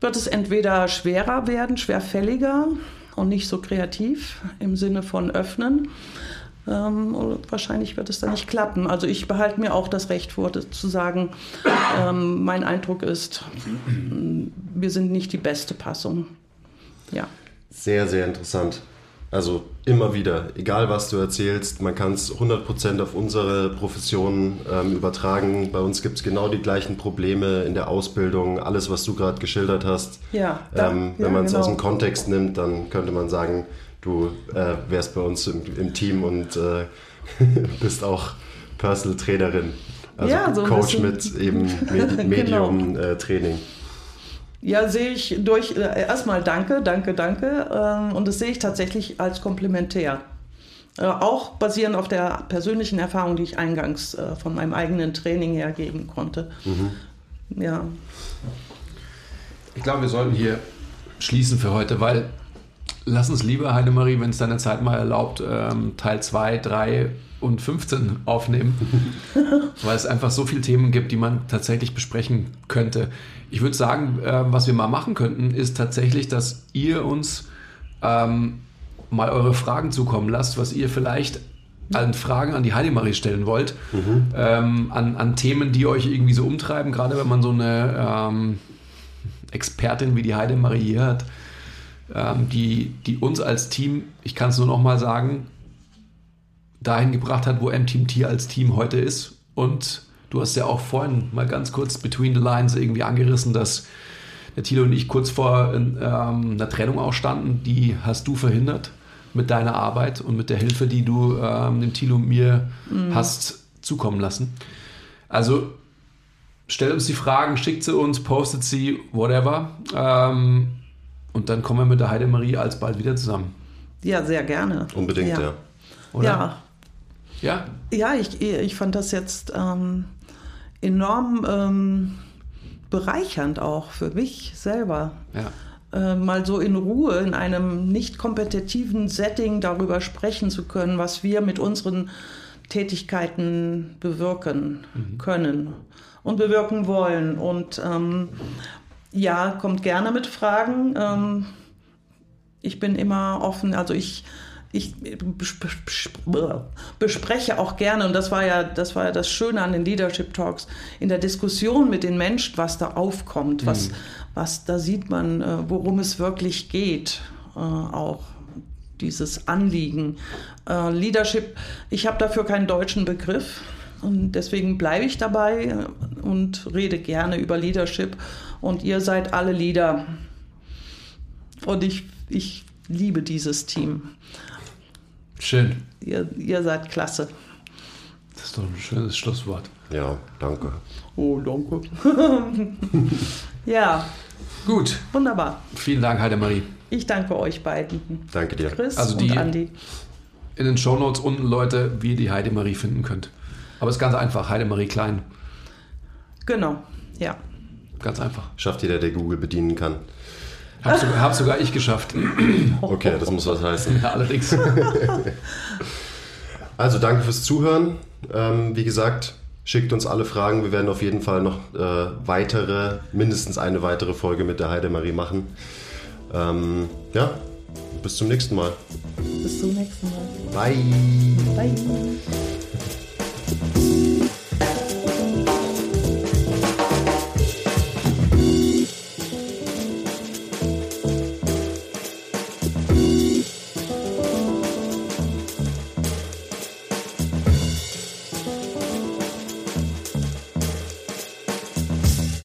Speaker 2: wird es entweder schwerer werden, schwerfälliger und nicht so kreativ im Sinne von öffnen. Ähm, wahrscheinlich wird es dann nicht klappen. Also ich behalte mir auch das Recht vor, zu sagen, ähm, mein Eindruck ist, wir sind nicht die beste Passung. Ja.
Speaker 3: Sehr, sehr interessant. Also immer wieder, egal was du erzählst, man kann es 100% auf unsere Profession ähm, übertragen. Bei uns gibt es genau die gleichen Probleme in der Ausbildung, alles, was du gerade geschildert hast.
Speaker 2: Ja,
Speaker 3: da, ähm, wenn ja, man es genau. aus dem Kontext nimmt, dann könnte man sagen, du äh, wärst bei uns im, im Team und äh, bist auch Personal Trainerin. Also ja, so Coach mit eben Medium-Training.
Speaker 2: genau. äh, ja, sehe ich durch, äh, erstmal danke, danke, danke. Ähm, und das sehe ich tatsächlich als komplementär. Äh, auch basierend auf der persönlichen Erfahrung, die ich eingangs äh, von meinem eigenen Training her geben konnte. Mhm. Ja.
Speaker 1: Ich glaube, wir sollten hier schließen für heute, weil lass uns lieber, Heidemarie, wenn es deine Zeit mal erlaubt, ähm, Teil 2, 3 und 15 aufnehmen, weil es einfach so viele Themen gibt, die man tatsächlich besprechen könnte. Ich würde sagen, äh, was wir mal machen könnten, ist tatsächlich, dass ihr uns ähm, mal eure Fragen zukommen lasst, was ihr vielleicht an Fragen an die Heidemarie stellen wollt, mhm. ähm, an, an Themen, die euch irgendwie so umtreiben, gerade wenn man so eine ähm, Expertin wie die Heidemarie hier hat, ähm, die, die uns als Team, ich kann es nur noch mal sagen, dahin gebracht hat, wo M-Team als Team heute ist. Und du hast ja auch vorhin mal ganz kurz between the lines irgendwie angerissen, dass der Thilo und ich kurz vor ähm, einer Trennung auch standen. Die hast du verhindert mit deiner Arbeit und mit der Hilfe, die du ähm, dem Thilo und mir mhm. hast zukommen lassen. Also stellt uns die Fragen, schickt sie uns, postet sie, whatever. Ähm, und dann kommen wir mit der Heidemarie alsbald wieder zusammen.
Speaker 2: Ja, sehr gerne.
Speaker 3: Unbedingt, ja. ja.
Speaker 2: Oder? Ja, ja? Ja, ich, ich fand das jetzt ähm, enorm ähm, bereichernd auch für mich selber.
Speaker 1: Ja.
Speaker 2: äh, mal so in Ruhe in einem nicht kompetitiven Setting darüber sprechen zu können, was wir mit unseren Tätigkeiten bewirken mhm. können und bewirken wollen. Und ähm, ja, kommt gerne mit Fragen. Ähm, ich bin immer offen. Also ich ich bespreche auch gerne, und das war ja das, war ja das Schöne an den Leadership Talks, in der Diskussion mit den Menschen, was da aufkommt, was, mhm. was da sieht man, äh, worum es wirklich geht, äh, auch dieses Anliegen. Äh, Leadership, ich habe dafür keinen deutschen Begriff. Und deswegen bleibe ich dabei und rede gerne über Leadership. Und ihr seid alle Leader. Und ich, ich liebe dieses Team.
Speaker 1: Schön.
Speaker 2: Ihr, ihr seid klasse.
Speaker 1: Das ist doch ein schönes Schlusswort.
Speaker 3: Ja, danke.
Speaker 2: Oh, danke. ja.
Speaker 1: Gut.
Speaker 2: Wunderbar.
Speaker 1: Vielen Dank, Heidemarie.
Speaker 2: Ich danke euch beiden.
Speaker 3: Danke dir.
Speaker 2: Chris
Speaker 1: also die,
Speaker 2: und Andi.
Speaker 1: In den Shownotes unten, Leute, wie ihr die Heidemarie finden könnt. Aber es ist ganz einfach, Heidemarie Klein.
Speaker 2: Genau, ja.
Speaker 1: Ganz einfach.
Speaker 3: Schafft jeder, der Google bedienen kann.
Speaker 1: Hab sogar, hab sogar ich geschafft.
Speaker 3: Okay, das muss was heißen.
Speaker 1: Ja, allerdings.
Speaker 3: Also danke fürs Zuhören. Ähm, wie gesagt, schickt uns alle Fragen. Wir werden auf jeden Fall noch äh, weitere, mindestens eine weitere Folge mit der Heidemarie machen. Ähm, ja, bis zum nächsten Mal.
Speaker 2: Bis zum nächsten Mal.
Speaker 3: Bye.
Speaker 2: Bye. Thank you.